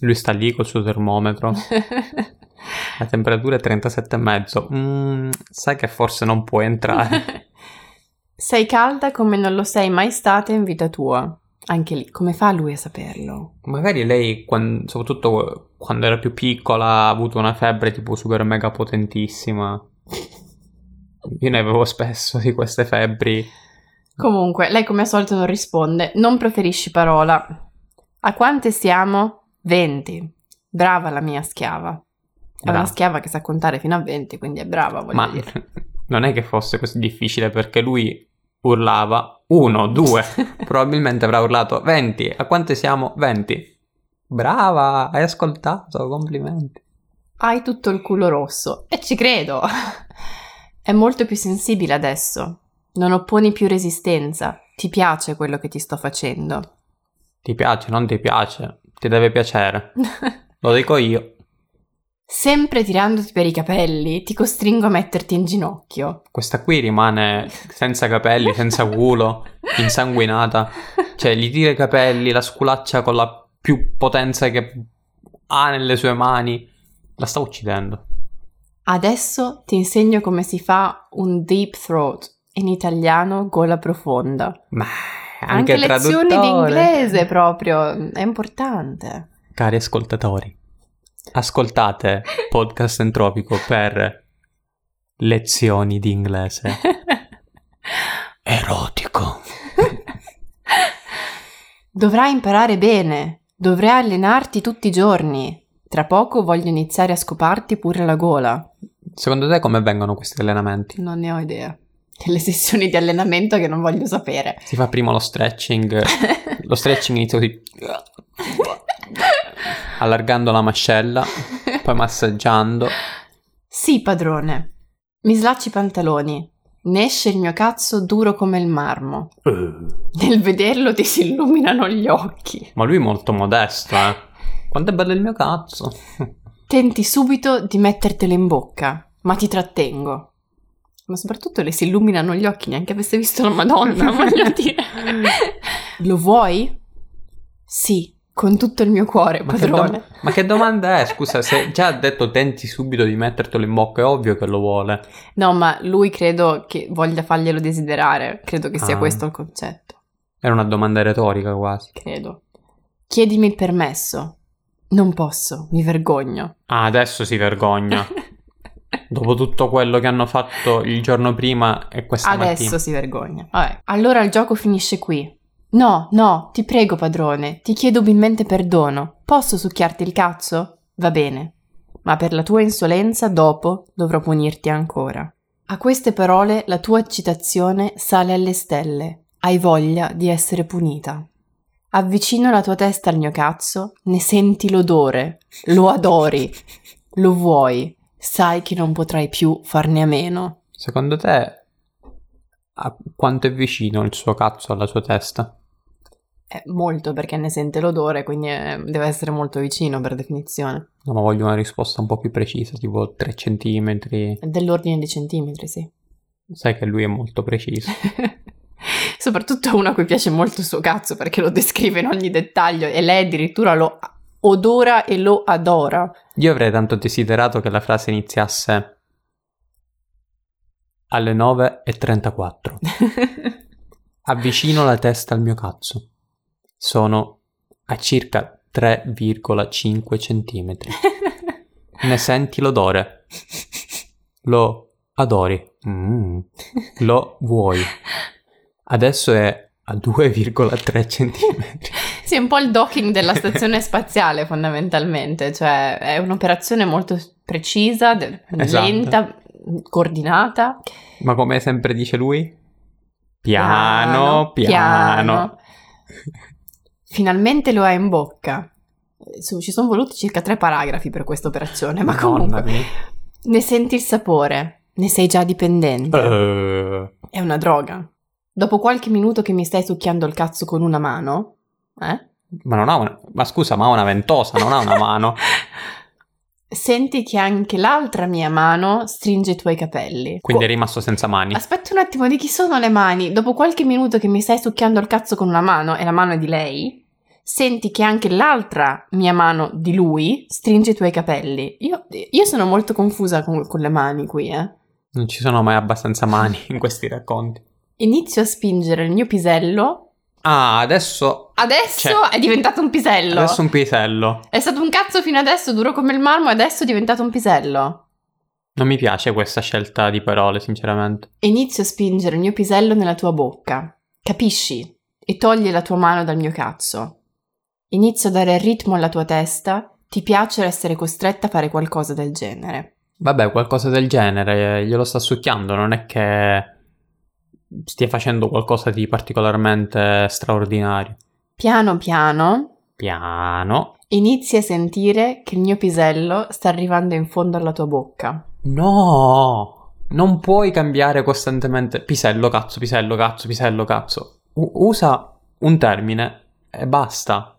Lui sta lì col suo termometro. (laughs) La temperatura è 37,5. Mm, sai che forse non puoi entrare. (laughs) sei calda come non lo sei mai stata in vita tua. Anche lì, come fa lui a saperlo? Magari lei, quan- soprattutto quando era più piccola, ha avuto una febbre tipo super mega potentissima. (laughs) Io ne avevo spesso di queste febbri. Comunque, lei come al solito non risponde, non proferisci parola. A quante siamo? 20. Brava la mia schiava. È una Brava. schiava che sa contare fino a 20, quindi è brava, voglio Ma dire. (laughs) non è che fosse così difficile perché lui urlava uno, due, (laughs) probabilmente avrà urlato 20. A quante siamo? 20. Brava, hai ascoltato, complimenti. Hai tutto il culo rosso. E ci credo. È molto più sensibile adesso. Non opponi più resistenza. Ti piace quello che ti sto facendo. Ti piace, non ti piace. Ti deve piacere. (laughs) Lo dico io. Sempre tirandoti per i capelli, ti costringo a metterti in ginocchio. Questa qui rimane senza capelli, senza culo, insanguinata. Cioè, gli tira i capelli, la sculaccia con la più potenza che ha nelle sue mani. La sta uccidendo. Adesso ti insegno come si fa un deep throat, in italiano gola profonda. Ma Anche, anche, lezioni di inglese proprio, è importante. Cari ascoltatori, ascoltate Podcast Entropico per lezioni di inglese. (laughs) Erotico. (laughs) Dovrai imparare bene, dovrai allenarti tutti i giorni. Tra poco voglio iniziare a scoparti pure la gola. Secondo te come vengono questi allenamenti? Non ne ho idea. Delle sessioni di allenamento che non voglio sapere. Si fa prima lo stretching. Lo stretching inizia così. Allargando la mascella, poi massaggiando. Sì, padrone. Mi slacci i pantaloni. Ne esce il mio cazzo duro come il marmo. Nel vederlo ti si illuminano gli occhi. Ma lui è molto modesto, eh. Quanto è bello il mio cazzo. Tenti subito di mettertelo in bocca, ma ti trattengo. Ma soprattutto le si illuminano gli occhi, neanche avesse visto la Madonna, (laughs) voglio dire. Lo vuoi? Sì, con tutto il mio cuore, Ma che, padrone. dom- ma che domanda è? Scusa, se già ha detto tenti subito di mettertelo in bocca, è ovvio che lo vuole. No, ma lui credo che voglia farglielo desiderare. Credo che sia Ah. questo il concetto. Era una domanda retorica quasi. Credo. Chiedimi il permesso. Non posso, mi vergogno. Ah, adesso si vergogna. (laughs) Dopo tutto quello che hanno fatto il giorno prima e questa Adesso mattina. si vergogna. Vabbè. Allora il gioco finisce qui. No, no, ti prego, padrone, ti chiedo umilmente perdono. Posso succhiarti il cazzo? Va bene. Ma per la tua insolenza, dopo, dovrò punirti ancora. A queste parole la tua eccitazione sale alle stelle. Hai voglia di essere punita. Avvicino la tua testa al mio cazzo, ne senti l'odore, lo adori, lo vuoi, sai che non potrai più farne a meno. Secondo te, a quanto è vicino il suo cazzo alla sua testa? Eh, molto perché ne sente l'odore, quindi eh, deve essere molto vicino per definizione. No, ma voglio una risposta un po' più precisa, tipo 3 centimetri. È dell'ordine di centimetri, sì. Sai che lui è molto preciso. (laughs) Soprattutto uno a cui piace molto il suo cazzo perché lo descrive in ogni dettaglio e lei addirittura lo odora e lo adora. Io avrei tanto desiderato che la frase iniziasse alle 9.34. (laughs) Avvicino la testa al mio cazzo. Sono a circa 3,5 centimetri. (laughs) Ne senti l'odore. Lo adori. Mm. Lo vuoi. Adesso è a 2,3 centimetri. Sì, è un po' il docking della stazione spaziale fondamentalmente, cioè è un'operazione molto precisa, de- Esatto. lenta, coordinata. Ma come sempre dice lui? Piano, piano. Finalmente lo hai in bocca. Ci sono voluti circa tre paragrafi per questa operazione, ma Madonna comunque mia. ne senti il sapore, ne sei già dipendente. Eh, È una droga. Dopo qualche minuto che mi stai succhiando il cazzo con una mano, eh? ma non ha una... Ma scusa, ma ha una ventosa, non ha una mano. (laughs) Senti che anche l'altra mia mano stringe i tuoi capelli. Quindi è Co- rimasto senza mani. Aspetta un attimo, di chi sono le mani? Dopo qualche minuto che mi stai succhiando il cazzo con una mano e la mano è di lei, senti che anche l'altra mia mano di lui stringe i tuoi capelli. Io, io sono molto confusa con, con le mani qui, eh. Non ci sono mai abbastanza mani in questi racconti. Inizio a spingere il mio pisello. Ah, adesso... Adesso Cioè, è diventato un pisello. Adesso un pisello. È stato un cazzo fino adesso, duro come il marmo, e adesso è diventato un pisello. Non mi piace questa scelta di parole, sinceramente. Inizio a spingere il mio pisello nella tua bocca. Capisci? E togli la tua mano dal mio cazzo. Inizio a dare ritmo alla tua testa. Ti piace essere costretta a fare qualcosa del genere. Vabbè, qualcosa del genere, glielo sta succhiando, non è che stia facendo qualcosa di particolarmente straordinario. Piano piano Piano. inizi a sentire che il mio pisello sta arrivando in fondo alla tua bocca. No! Non puoi cambiare costantemente pisello, cazzo, pisello, cazzo, pisello, cazzo. U- usa un termine e basta.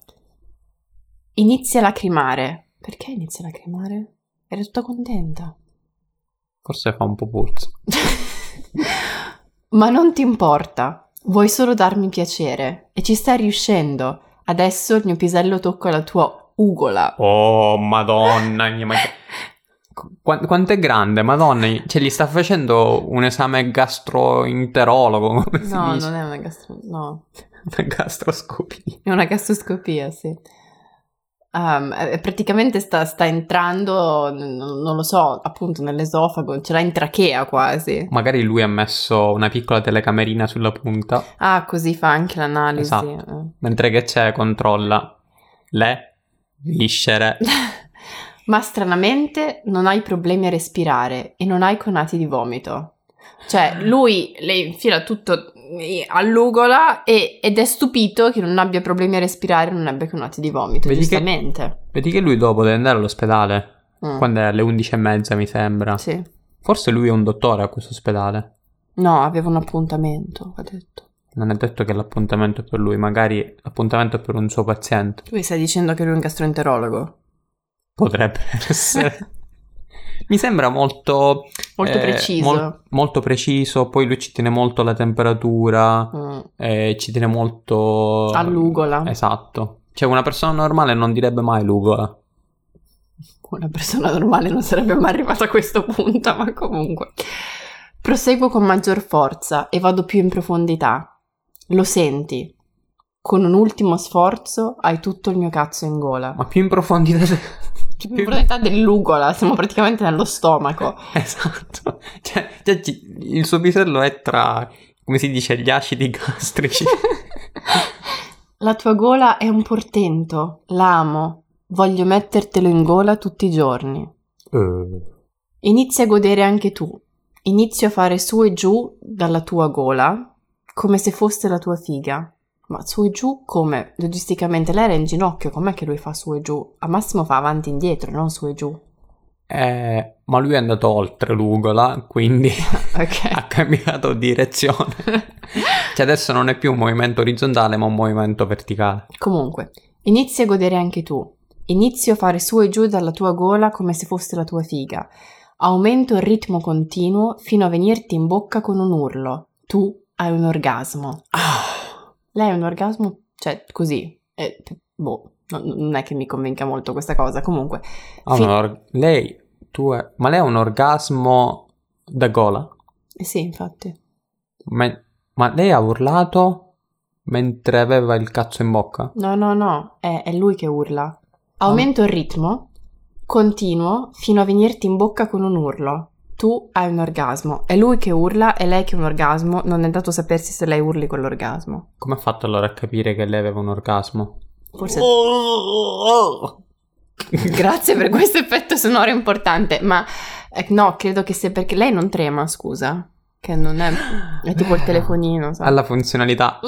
Inizia a lacrimare. Perché inizia a lacrimare? Eri tutta contenta. Forse fa un po' puzza. (laughs) Ma non ti importa, vuoi solo darmi piacere e ci stai riuscendo. Adesso il mio pisello tocca la tua ugola. Oh, madonna mia, ma... (laughs) Qu- quanto è grande, madonna, cioè gli sta facendo un esame gastroenterologo, No, non è una gastro... no, (laughs) Una gastroscopia. è una gastroscopia, sì. Um, praticamente sta, sta entrando, n- non lo so, appunto nell'esofago, ce l'ha in trachea quasi. Magari lui ha messo una piccola telecamerina sulla punta, Ah, così fa anche l'analisi. Esatto. eh. mentre che c'è controlla le viscere. (laughs) Ma stranamente non hai problemi a respirare e non hai conati di vomito. Cioè, lui le infila tutto all'ugola e- ed è stupito che non abbia problemi a respirare non abbia conati di vomito, Vedi che- giustamente. Vedi che lui dopo deve andare all'ospedale, Mm. quando è alle 11 e mezza mi sembra. Sì. Forse lui è un dottore a questo ospedale. No, aveva un appuntamento, ha detto. Non è detto che l'appuntamento è per lui, magari l'appuntamento è per un suo paziente. Lui stai dicendo che lui è un gastroenterologo? Potrebbe (laughs) essere. Mi sembra molto... Molto eh, preciso. mol- molto preciso, poi lui ci tiene molto alla temperatura, Mm. eh, ci tiene molto... All'ugola. Esatto. Cioè una persona normale non direbbe mai l'ugola. Una persona normale non sarebbe mai arrivata a questo punto, ma comunque. Proseguo con maggior forza e vado più in profondità. Lo senti. Con un ultimo sforzo hai tutto il mio cazzo in gola. Ma più in profondità... Più in profondità dell'ugola, siamo praticamente nello stomaco. (laughs) Esatto. Cioè, ci- il suo pisello è tra, come si dice, gli acidi gastrici. (laughs) La tua gola è un portento, l'amo. Voglio mettertelo in gola tutti i giorni. Eh, Inizia a godere anche tu. Inizio a fare su e giù dalla tua gola come se fosse la tua figa. Ma su e giù come? Logisticamente lei era in ginocchio, com'è che lui fa su e giù? A massimo fa avanti e indietro, non su e giù. eh, ma lui è andato oltre l'ugola, quindi (laughs) Ok. (laughs) ha cambiato direzione. (laughs) Cioè adesso non è più un movimento orizzontale, ma un movimento verticale. Comunque, inizi a godere anche tu. Inizio a fare su e giù dalla tua gola come se fosse la tua figa. Aumento il ritmo continuo fino a venirti in bocca con un urlo. Tu hai un orgasmo. Lei ha un orgasmo, cioè così. E, boh, no- non è che mi convinca molto questa cosa. Comunque, Ha Fi- or- lei, tu è- ma lei ha un orgasmo da gola? eh sì, infatti. Me- ma lei ha urlato mentre aveva il cazzo in bocca? No, no, no, è, è lui che urla. Aumento il ritmo, continuo fino a venirti in bocca con un urlo. Tu hai un orgasmo. È lui che urla, è lei che ha un orgasmo. Non è dato sapersi se lei urli quell'orgasmo. Come ha fatto allora a capire che lei aveva un orgasmo? Forse. Grazie per questo effetto sonoro importante. Ma eh, no, credo che sia perché lei non trema, scusa. Che non è. È tipo il telefonino, sai? Ha la funzionalità.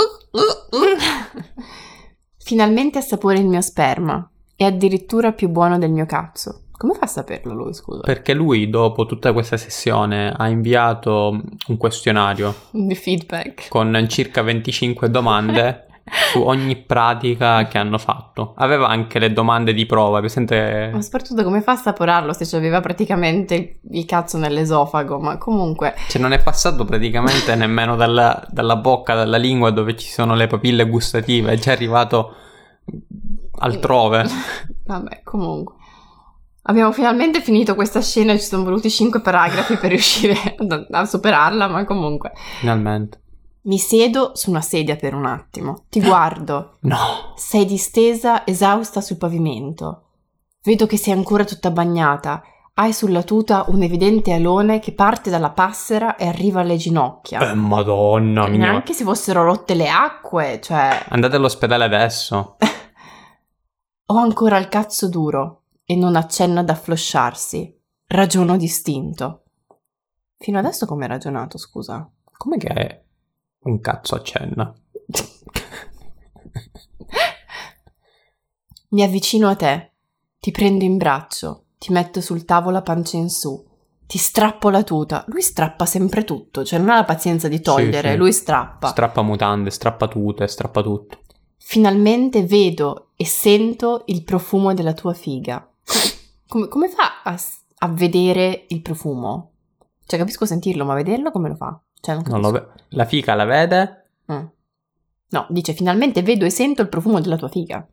Finalmente assapora il mio sperma. È addirittura più buono del mio cazzo. Come fa a saperlo lui, scusa? Perché lui, dopo tutta questa sessione, ha inviato un questionario Di feedback. con circa 25 domande (laughs) su ogni pratica che hanno fatto. Aveva anche le domande di prova, presente... Ma soprattutto come fa a assaporarlo se aveva praticamente il cazzo nell'esofago, ma comunque... Cioè non è passato praticamente nemmeno dalla, dalla bocca, dalla lingua dove ci sono le papille gustative, è già arrivato altrove. (laughs) Vabbè, comunque. Abbiamo finalmente finito questa scena, ci sono voluti cinque paragrafi per riuscire (laughs) a, superarla, ma comunque. Finalmente. Mi siedo su una sedia per un attimo, ti guardo, No. sei distesa, esausta sul pavimento. Vedo che sei ancora tutta bagnata. Hai sulla tuta un evidente alone che parte dalla passera e arriva alle ginocchia. Eh, madonna mia. neanche si fossero rotte le acque, cioè... Andate all'ospedale adesso. (laughs) Ho ancora il cazzo duro e non accenna ad afflosciarsi. Ragiono distinto. Fino adesso come hai ragionato, scusa? Com'è che è un cazzo accenna? (laughs) Mi avvicino a te, ti prendo in braccio, ti metto sul tavolo a pancia in su, ti strappo la tuta. Lui strappa sempre tutto, cioè non ha la pazienza di togliere, sì. lui strappa. Strappa mutande, strappa tute, strappa tutto. Finalmente vedo e sento il profumo della tua figa. Come, come fa a, a vedere il profumo? Cioè, capisco sentirlo, ma vederlo come lo fa? Cioè, non Non lo ve- la fica la vede? Mm. No, dice finalmente vedo e sento il profumo della tua figa.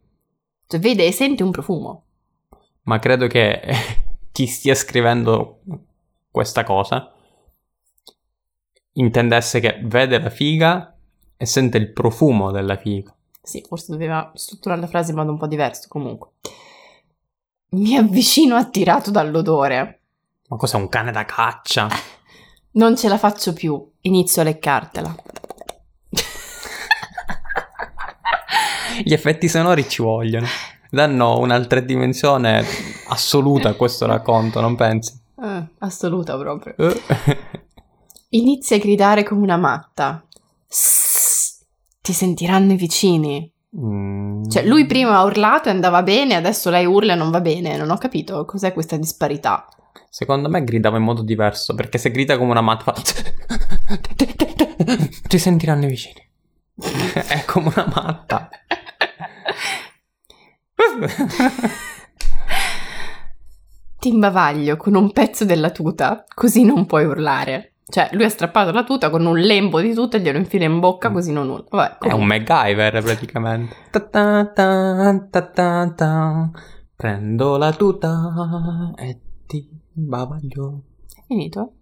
Cioè, vede e sente un profumo. ma credo che (laughs) chi stia scrivendo questa cosa intendesse che vede la figa e sente il profumo della figa. Sì, forse doveva strutturare la frase in modo un po' diverso, comunque. Mi avvicino attirato dall'odore. Ma cos'è un cane da caccia? (laughs) Non ce la faccio più. Inizio a leccartela. Gli effetti sonori ci vogliono. Danno un'altra dimensione assoluta a questo racconto, non pensi? Eh, assoluta proprio. Eh. Inizia a gridare come una matta. Sss, ti sentiranno i vicini. Mm. Cioè, lui prima ha urlato e andava bene, adesso lei urla e non va bene. Non ho capito cos'è questa disparità. Secondo me gridava in modo diverso, perché se grida come una matta. (laughs) Ti sentiranno i vicini. (laughs) È come una matta. Ti imbavaglio con un pezzo della tuta, così non puoi urlare. Cioè, lui ha strappato la tuta con un lembo di tuta e glielo infila in bocca, così non urla. Vabbè, È un. MacGyver praticamente. Ta ta ta. Prendo la tuta e ti bavaglio. È finito?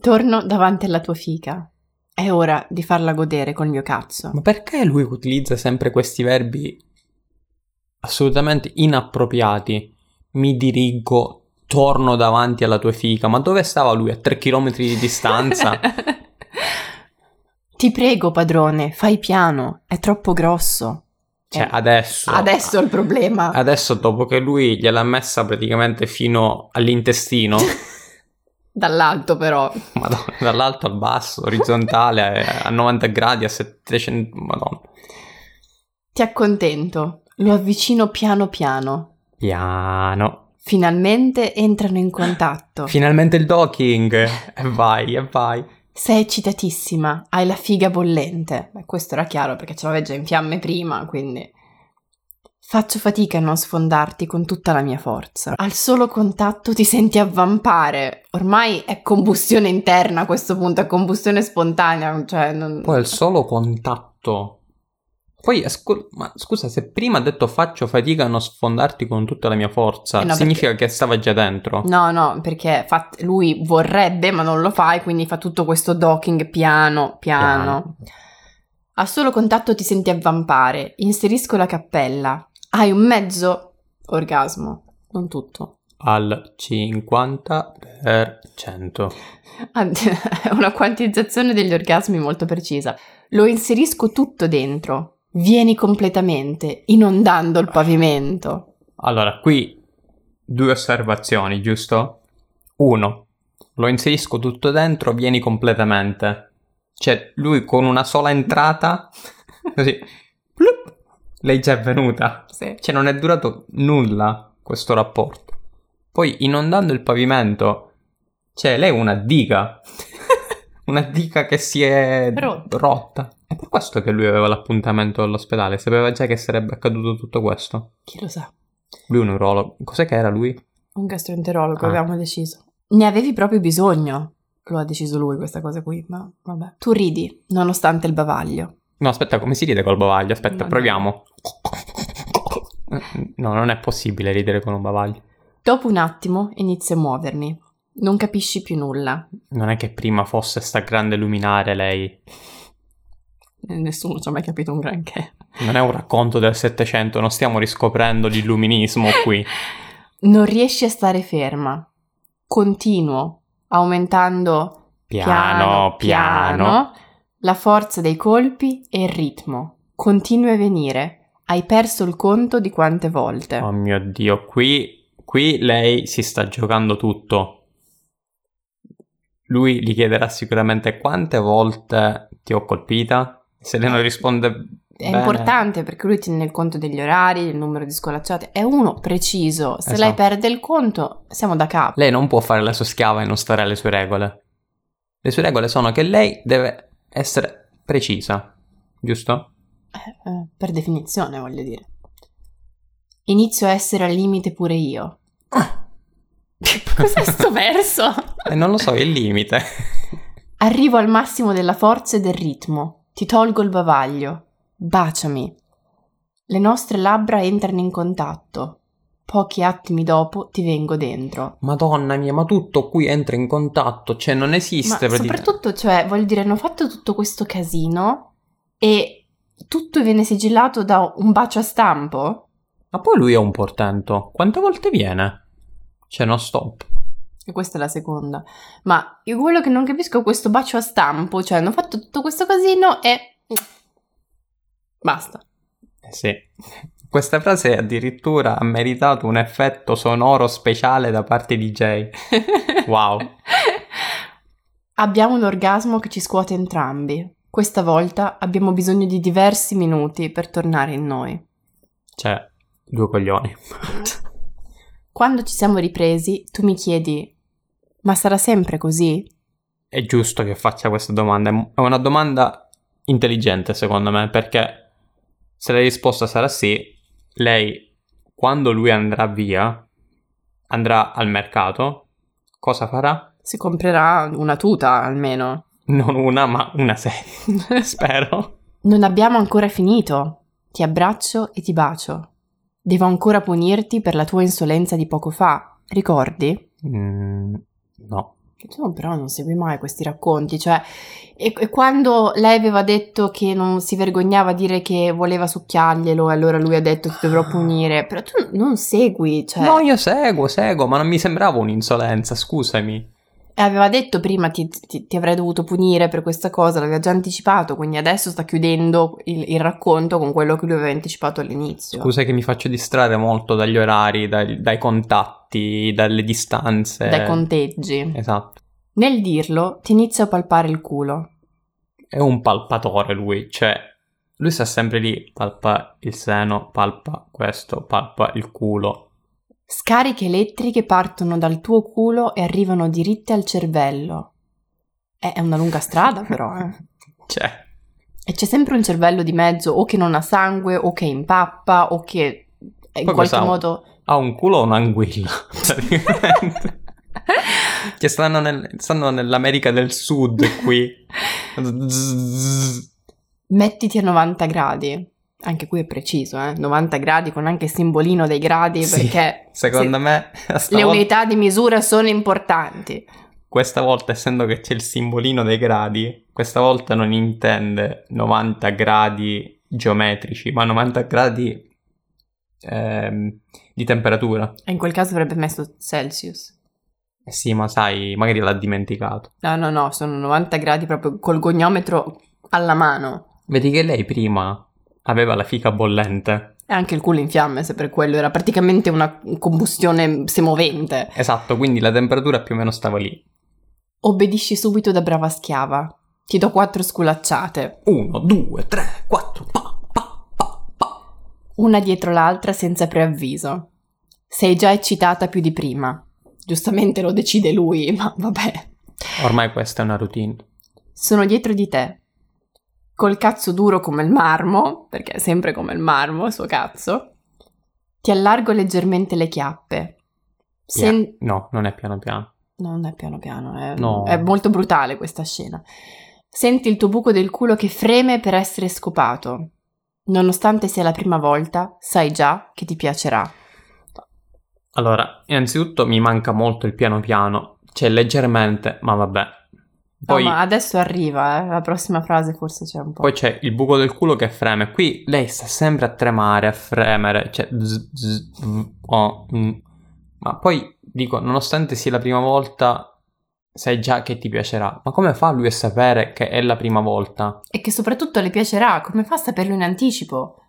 Torno davanti alla tua fica. È ora di farla godere col mio cazzo. Ma perché lui utilizza sempre questi verbi assolutamente inappropriati? Mi dirigo, torno davanti alla tua fica. Ma dove stava lui? A tre chilometri di distanza? (laughs) Ti prego, padrone, fai piano, è troppo grosso. Cioè, Eh, adesso... Adesso è il problema. Adesso, dopo che lui gliel'ha messa praticamente fino all'intestino, (laughs) Dall'alto, però. madonna, dall'alto al basso, orizzontale, a 90 gradi, a 700... Madonna. Ti accontento. Lo avvicino piano piano. Piano. Finalmente entrano in contatto. Finalmente il docking. E vai, e vai. Sei eccitatissima, hai la figa bollente. Beh, questo era chiaro perché ce l'avevi già in fiamme prima, quindi. Faccio fatica a non sfondarti con tutta la mia forza. Al solo contatto ti senti avvampare. Ormai è combustione interna a questo punto, è combustione spontanea. Cioè, non... Poi il solo contatto. Poi, scu- ma scusa, se prima ha detto faccio fatica a non sfondarti con tutta la mia forza, Eh no, significa che stava già dentro. No, no, perché fa- lui vorrebbe, ma non lo fa, e quindi fa tutto questo docking piano, piano. A solo contatto ti senti avvampare. Inserisco la cappella. Hai un mezzo orgasmo, non tutto. Al 50%. (laughs) Ah, È una quantizzazione degli orgasmi molto precisa. Lo inserisco tutto dentro. Vieni completamente, inondando il pavimento. Allora, qui due osservazioni, giusto? Uno, lo inserisco tutto dentro, vieni completamente. Cioè, lui con una sola entrata, (laughs) così, plup, lei già è venuta. Sì. Cioè, non è durato nulla questo rapporto. Poi, inondando il pavimento, cioè, lei è una diga. (laughs) una diga che si è Rotta. rotta. È per questo che lui aveva l'appuntamento all'ospedale. Sapeva già che sarebbe accaduto tutto questo. Chi lo sa? Lui è un urologo. Cos'è che era lui? Un gastroenterologo, Ah. avevamo deciso. Ne avevi proprio bisogno. Lo ha deciso lui questa cosa qui, ma vabbè. Tu ridi, nonostante il bavaglio. No, aspetta, come si ride col bavaglio? Aspetta, No, proviamo. No, non è possibile ridere con un bavaglio. Dopo un attimo inizio a muovermi. Non capisci più nulla. Non è che prima fosse sta grande luminare lei. Nessuno ci ha mai capito un granché. Non è un racconto del Settecento, non stiamo riscoprendo l'illuminismo (laughs) qui. Non riesci a stare ferma. Continuo, aumentando Piano, piano. la forza dei colpi e il ritmo. Continui a venire. Hai perso il conto di quante volte. Oh mio Dio, qui qui lei si sta giocando tutto. Lui gli chiederà sicuramente quante volte ti ho colpita. Se lei non risponde È bene, importante perché lui tiene conto degli orari, il numero di scolacciate. È uno preciso. Se Esatto. lei perde il conto, siamo da capo. lei non può fare la sua schiava e non stare alle sue regole. Le sue regole sono che lei deve essere precisa, giusto? Eh, eh, per definizione, voglio dire. Inizio a essere al limite pure io. (laughs) Cos'è sto verso? E non lo so, è il limite. Arrivo al massimo della forza e del ritmo. Ti tolgo il bavaglio. Baciami. Le nostre labbra entrano in contatto. Pochi attimi dopo ti vengo dentro. Madonna mia, ma tutto qui entra in contatto, cioè non Ma esiste praticamente. soprattutto, cioè, voglio dire, hanno fatto tutto questo casino e tutto viene sigillato da un bacio a stampo? Ma poi lui è un portento. Quante volte viene? Cioè, no stop. E questa è la seconda. Ma io quello che non capisco è questo bacio a stampo, cioè hanno fatto tutto questo casino e... Basta. Eh sì. Questa frase addirittura ha meritato un effetto sonoro speciale da parte di Jay. (laughs) Wow. Abbiamo un orgasmo che ci scuote entrambi. Questa volta abbiamo bisogno di diversi minuti per tornare in noi. Cioè, due coglioni. Quando ci siamo ripresi, tu mi chiedi: Ma sarà sempre così? È giusto che faccia questa domanda. È una domanda intelligente, secondo me, perché se la risposta sarà sì, lei, quando lui andrà via, andrà al mercato, cosa farà? Si comprerà una tuta almeno. Non una, ma una serie. (laughs) Spero. Non abbiamo ancora finito. Ti abbraccio e ti bacio. Devo ancora punirti per la tua insolenza di poco fa. Ricordi? Mm, no. Tu però non segui mai questi racconti, cioè, e, e quando lei aveva detto che non si vergognava a dire che voleva succhiarglielo, e allora lui ha detto ti dovrò punire, però tu non segui, cioè, No, io seguo, seguo, ma non mi sembrava un'insolenza, scusami. Aveva detto prima ti, ti- ti avrei dovuto punire per questa cosa, l'aveva già anticipato, quindi adesso sta chiudendo il, il racconto con quello che lui aveva anticipato all'inizio. Scusa che mi faccio distrarre molto dagli orari, dai, dai contatti, dalle distanze. Dai conteggi. Esatto. Nel dirlo, ti inizio a palpare il culo. È un palpatore lui, cioè lui sta sempre lì, palpa il seno, palpa questo, palpa il culo. Scariche elettriche partono dal tuo culo e arrivano diritte al cervello. È è una lunga strada, però, eh. (laughs) Cioè, E c'è sempre un cervello di mezzo, o che non ha sangue, o che impappa, o che in Poi qualche modo. ha un culo o un'anguilla, (laughs) praticamente. (laughs) che stanno, nel- stanno nell'America del Sud qui. Mettiti a 90 gradi. Anche qui è preciso, eh? 90 gradi con anche il simbolino dei gradi, Sì, perché Secondo me, (laughs) le unità di misura sono importanti. questa volta, essendo che c'è il simbolino dei gradi, questa volta non intende 90 gradi geometrici, ma 90 gradi ehm, di temperatura. E in quel caso avrebbe messo Celsius. Eh sì, ma sai, magari l'ha dimenticato. No, no, no, sono 90 gradi proprio col goniometro alla mano. Vedi che lei prima aveva la fica bollente. E anche il culo in fiamme, se per quello era praticamente una combustione semovente. Esatto, quindi la temperatura più o meno stava lì. Obbedisci subito da brava schiava. Ti do quattro sculacciate, Uno, due, tre, quattro, pa, pa, pa, pa. una dietro l'altra senza preavviso. Sei già eccitata più di prima. Giustamente lo decide lui, (laughs) ma vabbè. Ormai questa è una routine. Sono dietro di te. Col cazzo duro come il marmo, perché è sempre come il marmo il suo cazzo. Ti allargo leggermente le chiappe. Sen- No, non è piano piano. Non è piano piano, è, No. è molto brutale questa scena. Senti il tuo buco del culo che freme per essere scopato. Nonostante sia la prima volta, sai già che ti piacerà. Allora, innanzitutto mi manca molto il piano piano. C'è leggermente, ma vabbè. Poi, no, ma adesso arriva, eh, la prossima frase forse c'è un po'. poi c'è il buco del culo che freme. Qui lei sta sempre a tremare, a fremere. Cioè, zzz, zzz, oh, mm. Ma poi dico, nonostante sia la prima volta, sai già che ti piacerà. Ma come fa lui a sapere che è la prima volta? E che soprattutto le piacerà, come fa a saperlo in anticipo?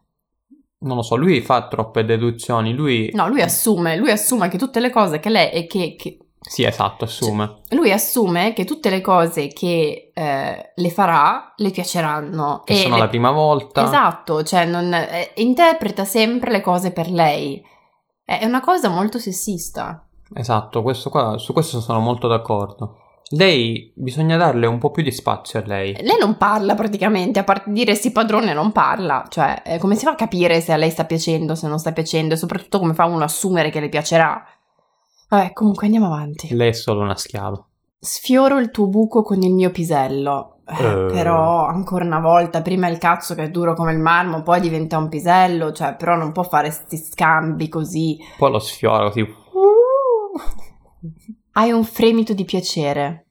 non lo so, lui fa troppe deduzioni, lui... No, lui assume, lui assume che tutte le cose che lei... e che, che- Sì, esatto, assume. lui assume che tutte le cose che eh, le farà le piaceranno. Che e sono le- la prima volta. Esatto, cioè non, eh, interpreta sempre le cose per lei. È una cosa molto sessista. Esatto, questo qua, su questo sono molto d'accordo. Lei, bisogna darle un po' più di spazio a lei. Lei non parla praticamente, a parte dire sì padrone non parla. Cioè, eh, come si fa a capire se a lei sta piacendo, se non sta piacendo e soprattutto come fa uno a assumere che le piacerà? Vabbè, comunque andiamo avanti. Lei è solo una schiava. Sfioro il tuo buco con il mio pisello. Eh, Eh. Però, ancora una volta, prima il cazzo che è duro come il marmo, poi diventa un pisello, cioè, però non può fare sti scambi così. Poi lo sfiora (laughs) così. Hai un fremito di piacere.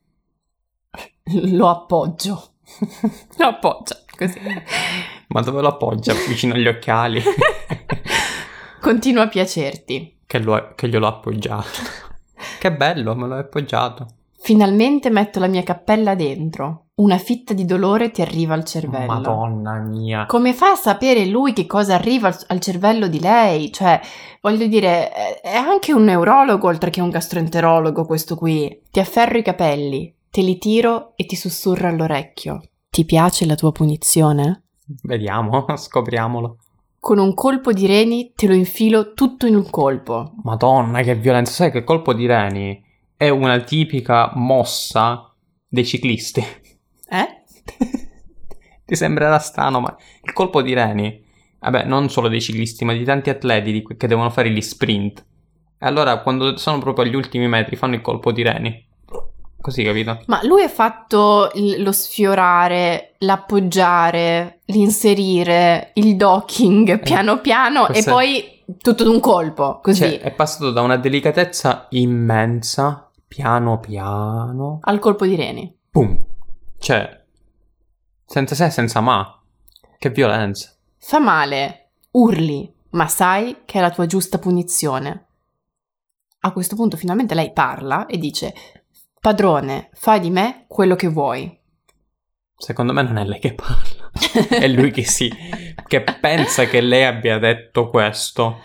Lo appoggio. (laughs) Lo appoggia, così. (laughs) Ma dove lo appoggia? Vicino agli occhiali. Continua a piacerti. Che, lo- che glielo ha appoggiato. (laughs) che bello, me l'ho appoggiato. Finalmente metto la mia cappella dentro. Una fitta di dolore ti arriva al cervello. Madonna mia. Come fa a sapere lui che cosa arriva al, cervello di lei? Cioè, voglio dire, è- è anche un neurologo oltre che un gastroenterologo questo qui. Ti afferro i capelli, te li tiro e ti sussurro all'orecchio. Ti piace la tua punizione? Vediamo, (laughs) scopriamolo. Con un colpo di reni te lo infilo tutto in un colpo. Madonna, che violenza. Sai che colpo di reni è una tipica mossa dei ciclisti. Eh? (laughs) Ti sembrerà strano, ma il colpo di reni, vabbè, non solo dei ciclisti, ma di tanti atleti che devono fare gli sprint. E allora, quando sono proprio agli ultimi metri, fanno il colpo di reni. Così, capito? Ma lui ha fatto il- lo sfiorare, l'appoggiare, l'inserire, il docking piano piano e questo è- poi tutto d'un colpo, così. Cioè, è passato da una delicatezza immensa, piano piano, Al colpo di reni. Pum. Cioè, senza se e senza ma. Che violenza. Fa male, urli, ma sai che è la tua giusta punizione. A questo punto finalmente lei parla e dice: Padrone, fai di me quello che vuoi. Secondo me non è lei che parla. (laughs) è lui che sì. Che pensa che lei abbia detto questo.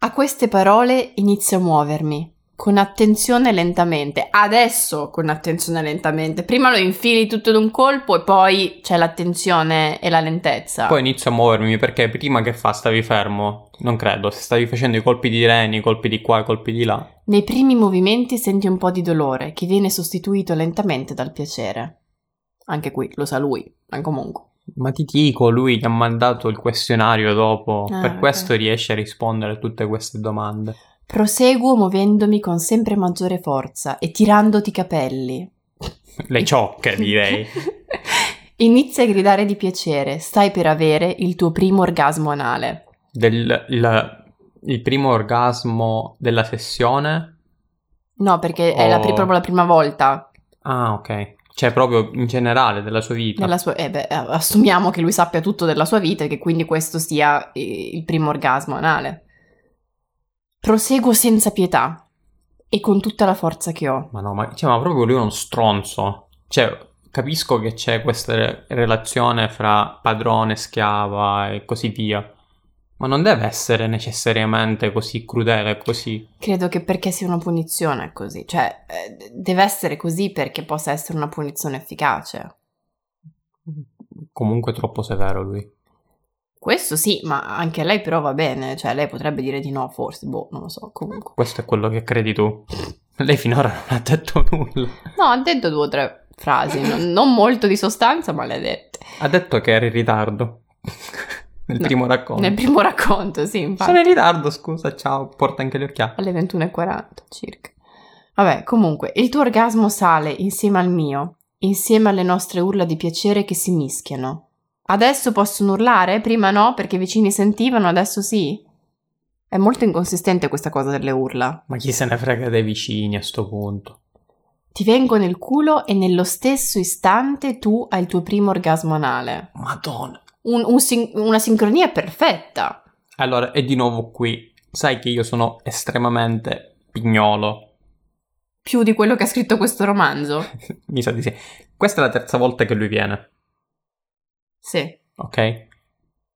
A queste parole inizio a muovermi. Con attenzione lentamente. Adesso con attenzione lentamente. Prima lo infili tutto d'un colpo e poi c'è l'attenzione e la lentezza. Poi inizio a muovermi perché prima che fa stavi fermo. Non credo. Se stavi facendo i colpi di reni, i colpi di qua, i colpi di là. Nei primi movimenti senti un po' di dolore che viene sostituito lentamente dal piacere. Anche qui lo sa lui, ma comunque. Ma ti dico, lui gli ha mandato il questionario dopo. Ah, per ok. questo riesce a rispondere a tutte queste domande. Proseguo muovendomi con sempre maggiore forza e tirandoti i capelli. Le ciocche, (laughs) direi. Inizia a gridare di piacere, stai per avere il tuo primo orgasmo anale. Del, il, il primo orgasmo della sessione. No, perché è la pri- proprio la prima volta Ah, ok. Cioè, proprio in generale della sua vita. sua... Eh beh, assumiamo che lui sappia tutto della sua vita e che quindi questo sia eh, il primo orgasmo anale. Proseguo senza pietà e con tutta la forza che ho. Ma no, ma, cioè, ma proprio lui è uno stronzo. Cioè, capisco che c'è questa re- relazione fra padrone, schiava e così via. Ma non deve essere necessariamente così crudele, così. Credo che perché sia una punizione così, cioè eh, deve essere così perché possa essere una punizione efficace. Comunque troppo severo lui. Questo sì, ma anche lei però va bene, cioè lei potrebbe dire di no forse, boh, non lo so, comunque. Questo è quello che credi tu. Lei finora non ha detto nulla. No, ha detto due o tre frasi, non, non molto di sostanza, ma le ha dette. Ha detto che era in ritardo. Nel No, primo racconto. Nel primo racconto, sì, infatti. Sono in ritardo, scusa, ciao, porta anche le occhiali. alle 21.40 circa. Vabbè, comunque, il tuo orgasmo sale insieme al mio, insieme alle nostre urla di piacere che si mischiano. Adesso possono urlare? Prima no, perché i vicini sentivano, adesso sì? È molto inconsistente questa cosa delle urla. Ma chi se ne frega dei vicini a sto punto? Ti vengo nel culo e nello stesso istante tu hai il tuo primo orgasmo anale. Madonna. Un- un sin- una sincronia perfetta. Allora, e di nuovo qui. Sai che io sono estremamente pignolo. Più di quello che ha scritto questo romanzo. (laughs) Mi sa di sì. Questa è la terza volta che lui viene, Sì. ok?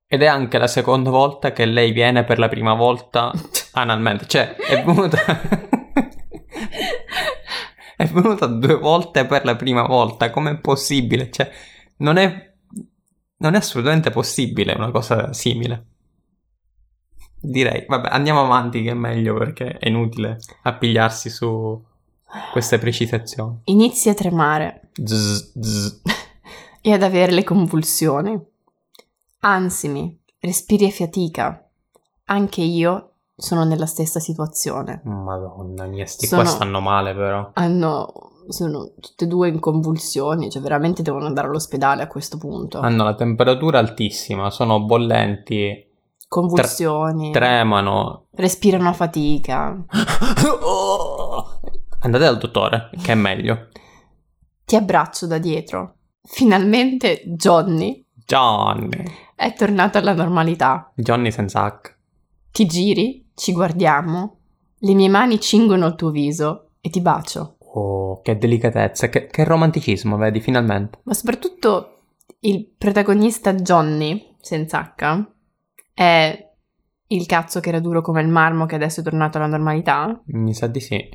Ed è anche la seconda volta che lei viene per la prima volta (laughs) analmente. Cioè, è venuta... (laughs) è venuta due volte per la prima volta. Com'è possibile? Cioè, non è... Non è assolutamente possibile una cosa simile. Direi, vabbè, andiamo avanti che è meglio perché è inutile appigliarsi su queste precisazioni. Inizi a tremare Zzz, zzz. E ad avere le convulsioni. Ansimi, respiri e fatica. Anche io sono nella stessa situazione. Madonna mia, sti Sono- qua stanno male però. Hanno, sono tutte e due in convulsioni, cioè veramente devono andare all'ospedale a questo punto. Hanno la temperatura altissima, sono bollenti, Convulsioni, tremano. respirano a fatica. (laughs) Andate dal dottore, che è meglio. Ti abbraccio da dietro. Finalmente Johnny Johnny. è tornato alla normalità. Johnny senza H. Ti giri, ci guardiamo, le mie mani cingono il tuo viso e ti bacio. Oh, che delicatezza, che, che romanticismo, vedi, finalmente. Ma soprattutto il protagonista Johnny, senza H, è il cazzo che era duro come il marmo che adesso è tornato alla normalità. Mi sa di sì.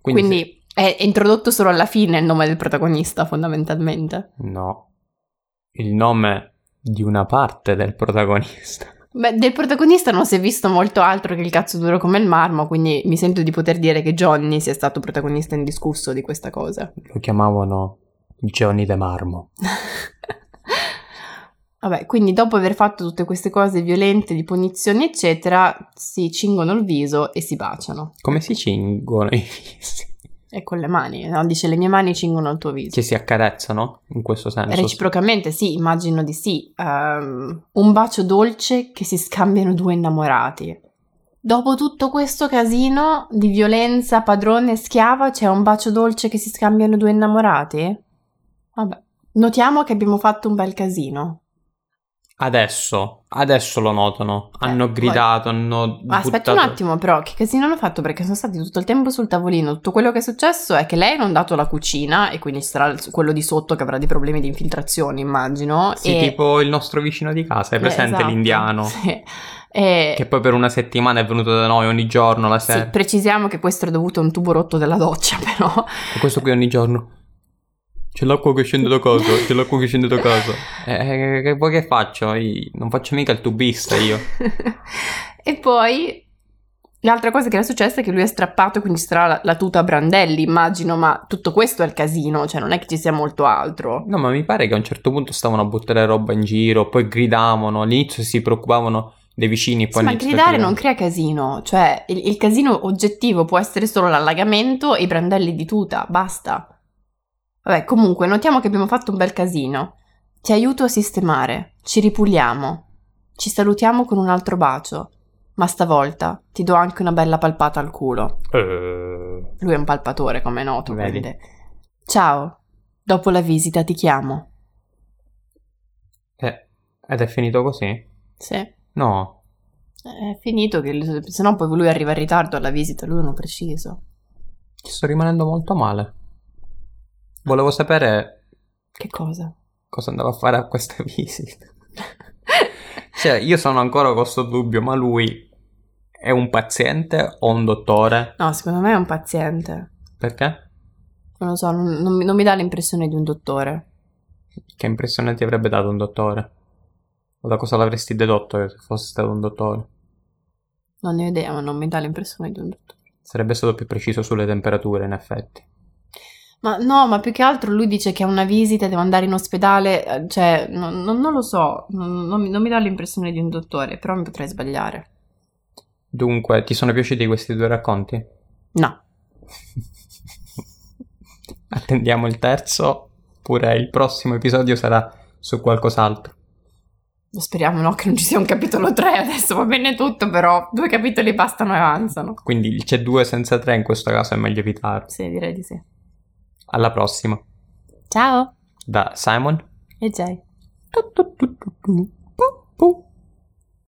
Quindi, Quindi, è introdotto solo alla fine il nome del protagonista, fondamentalmente. No. Il nome di una parte del protagonista. Beh, del protagonista non si è visto molto altro che il cazzo duro come il marmo, quindi mi sento di poter dire che Johnny sia stato protagonista indiscusso di questa cosa. Lo chiamavano Johnny De Marmo. (laughs) Vabbè, quindi dopo aver fatto tutte queste cose violente di punizioni, eccetera, si cingono il viso e si baciano. Come si cingono i (laughs) visi? E con le mani, no? Dice le mie mani cingono il tuo viso. Che si accarezzano, in questo senso. Reciprocamente, sì, immagino di sì. Ehm, un bacio dolce che si scambiano due innamorati. Dopo tutto questo casino di violenza padrone e schiava, c'è un bacio dolce che si scambiano due innamorati? Vabbè. Notiamo che abbiamo fatto un bel casino. Adesso, adesso lo notano. Hanno poi- gridato, hanno Ma Aspetta un buttato- attimo, però, che casino hanno fatto? Perché sono stati tutto il tempo sul tavolino. Tutto quello che è successo è che lei ha dato la cucina e quindi sarà quello di sotto che avrà dei problemi di infiltrazione, immagino. Sì, e... tipo il nostro vicino di casa, è Eh, presente esatto, l'indiano. (laughs) Sì. E- Che poi per una settimana è venuto da noi ogni giorno la sì, sera. precisiamo che questo è dovuto a un tubo rotto della doccia, (laughs) però. E questo qui ogni giorno. C'è l'acqua che scende da casa, c'è l'acqua che scende da casa. (laughs) Eh, che poi che faccio? Io non faccio mica il tubista io. (laughs) e poi l'altra cosa che era successa è che lui ha strappato, quindi ci sarà la, la tuta a brandelli, immagino, ma tutto questo è il casino, cioè non è che ci sia molto altro. No, ma mi pare che a un certo punto stavano a buttare roba in giro, poi gridavano, all'inizio si preoccupavano dei vicini, poi Sì, ma gridare non crea casino, cioè il, il casino oggettivo può essere solo l'allagamento e i brandelli di tuta, basta. Vabbè, comunque, notiamo che abbiamo fatto un bel casino. Ti aiuto a sistemare, ci ripuliamo, ci salutiamo con un altro bacio, ma stavolta ti do anche una bella palpata al culo. Eh, Lui è un palpatore, come è noto, Vedi. quindi. Ciao, dopo la visita ti chiamo. eh, ed è finito così? Sì, è No. finito, che se no poi lui arriva in ritardo alla visita, lui non è preciso. Ci sto rimanendo molto male. Volevo sapere Che cosa? cosa andava a fare a questa visita. Cioè, io sono ancora con questo dubbio, ma lui è un paziente o un dottore? No, secondo me è un paziente. Perché? Non lo so, non, non mi- non mi dà l'impressione di un dottore. Che impressione ti avrebbe dato un dottore? O da cosa l'avresti dedotto che fosse stato un dottore? Non ne ho idea, ma non mi dà l'impressione di un dottore. Sarebbe stato più preciso sulle temperature, in effetti. Ma no, ma più che altro lui dice che ha una visita, deve andare in ospedale, eh, cioè, non, non- non lo so, non, non mi, non mi dà l'impressione di un dottore, però mi potrei sbagliare. Dunque, ti sono piaciuti questi due racconti? No, (laughs) Attendiamo il terzo, oppure il prossimo episodio sarà su qualcos'altro. speriamo no, che non ci sia un capitolo 3 adesso, va bene tutto, però due capitoli bastano e avanzano. Quindi c'è due senza tre in questo caso è meglio evitare. Sì, direi di sì. Alla prossima. Ciao. Da Simon e Jay.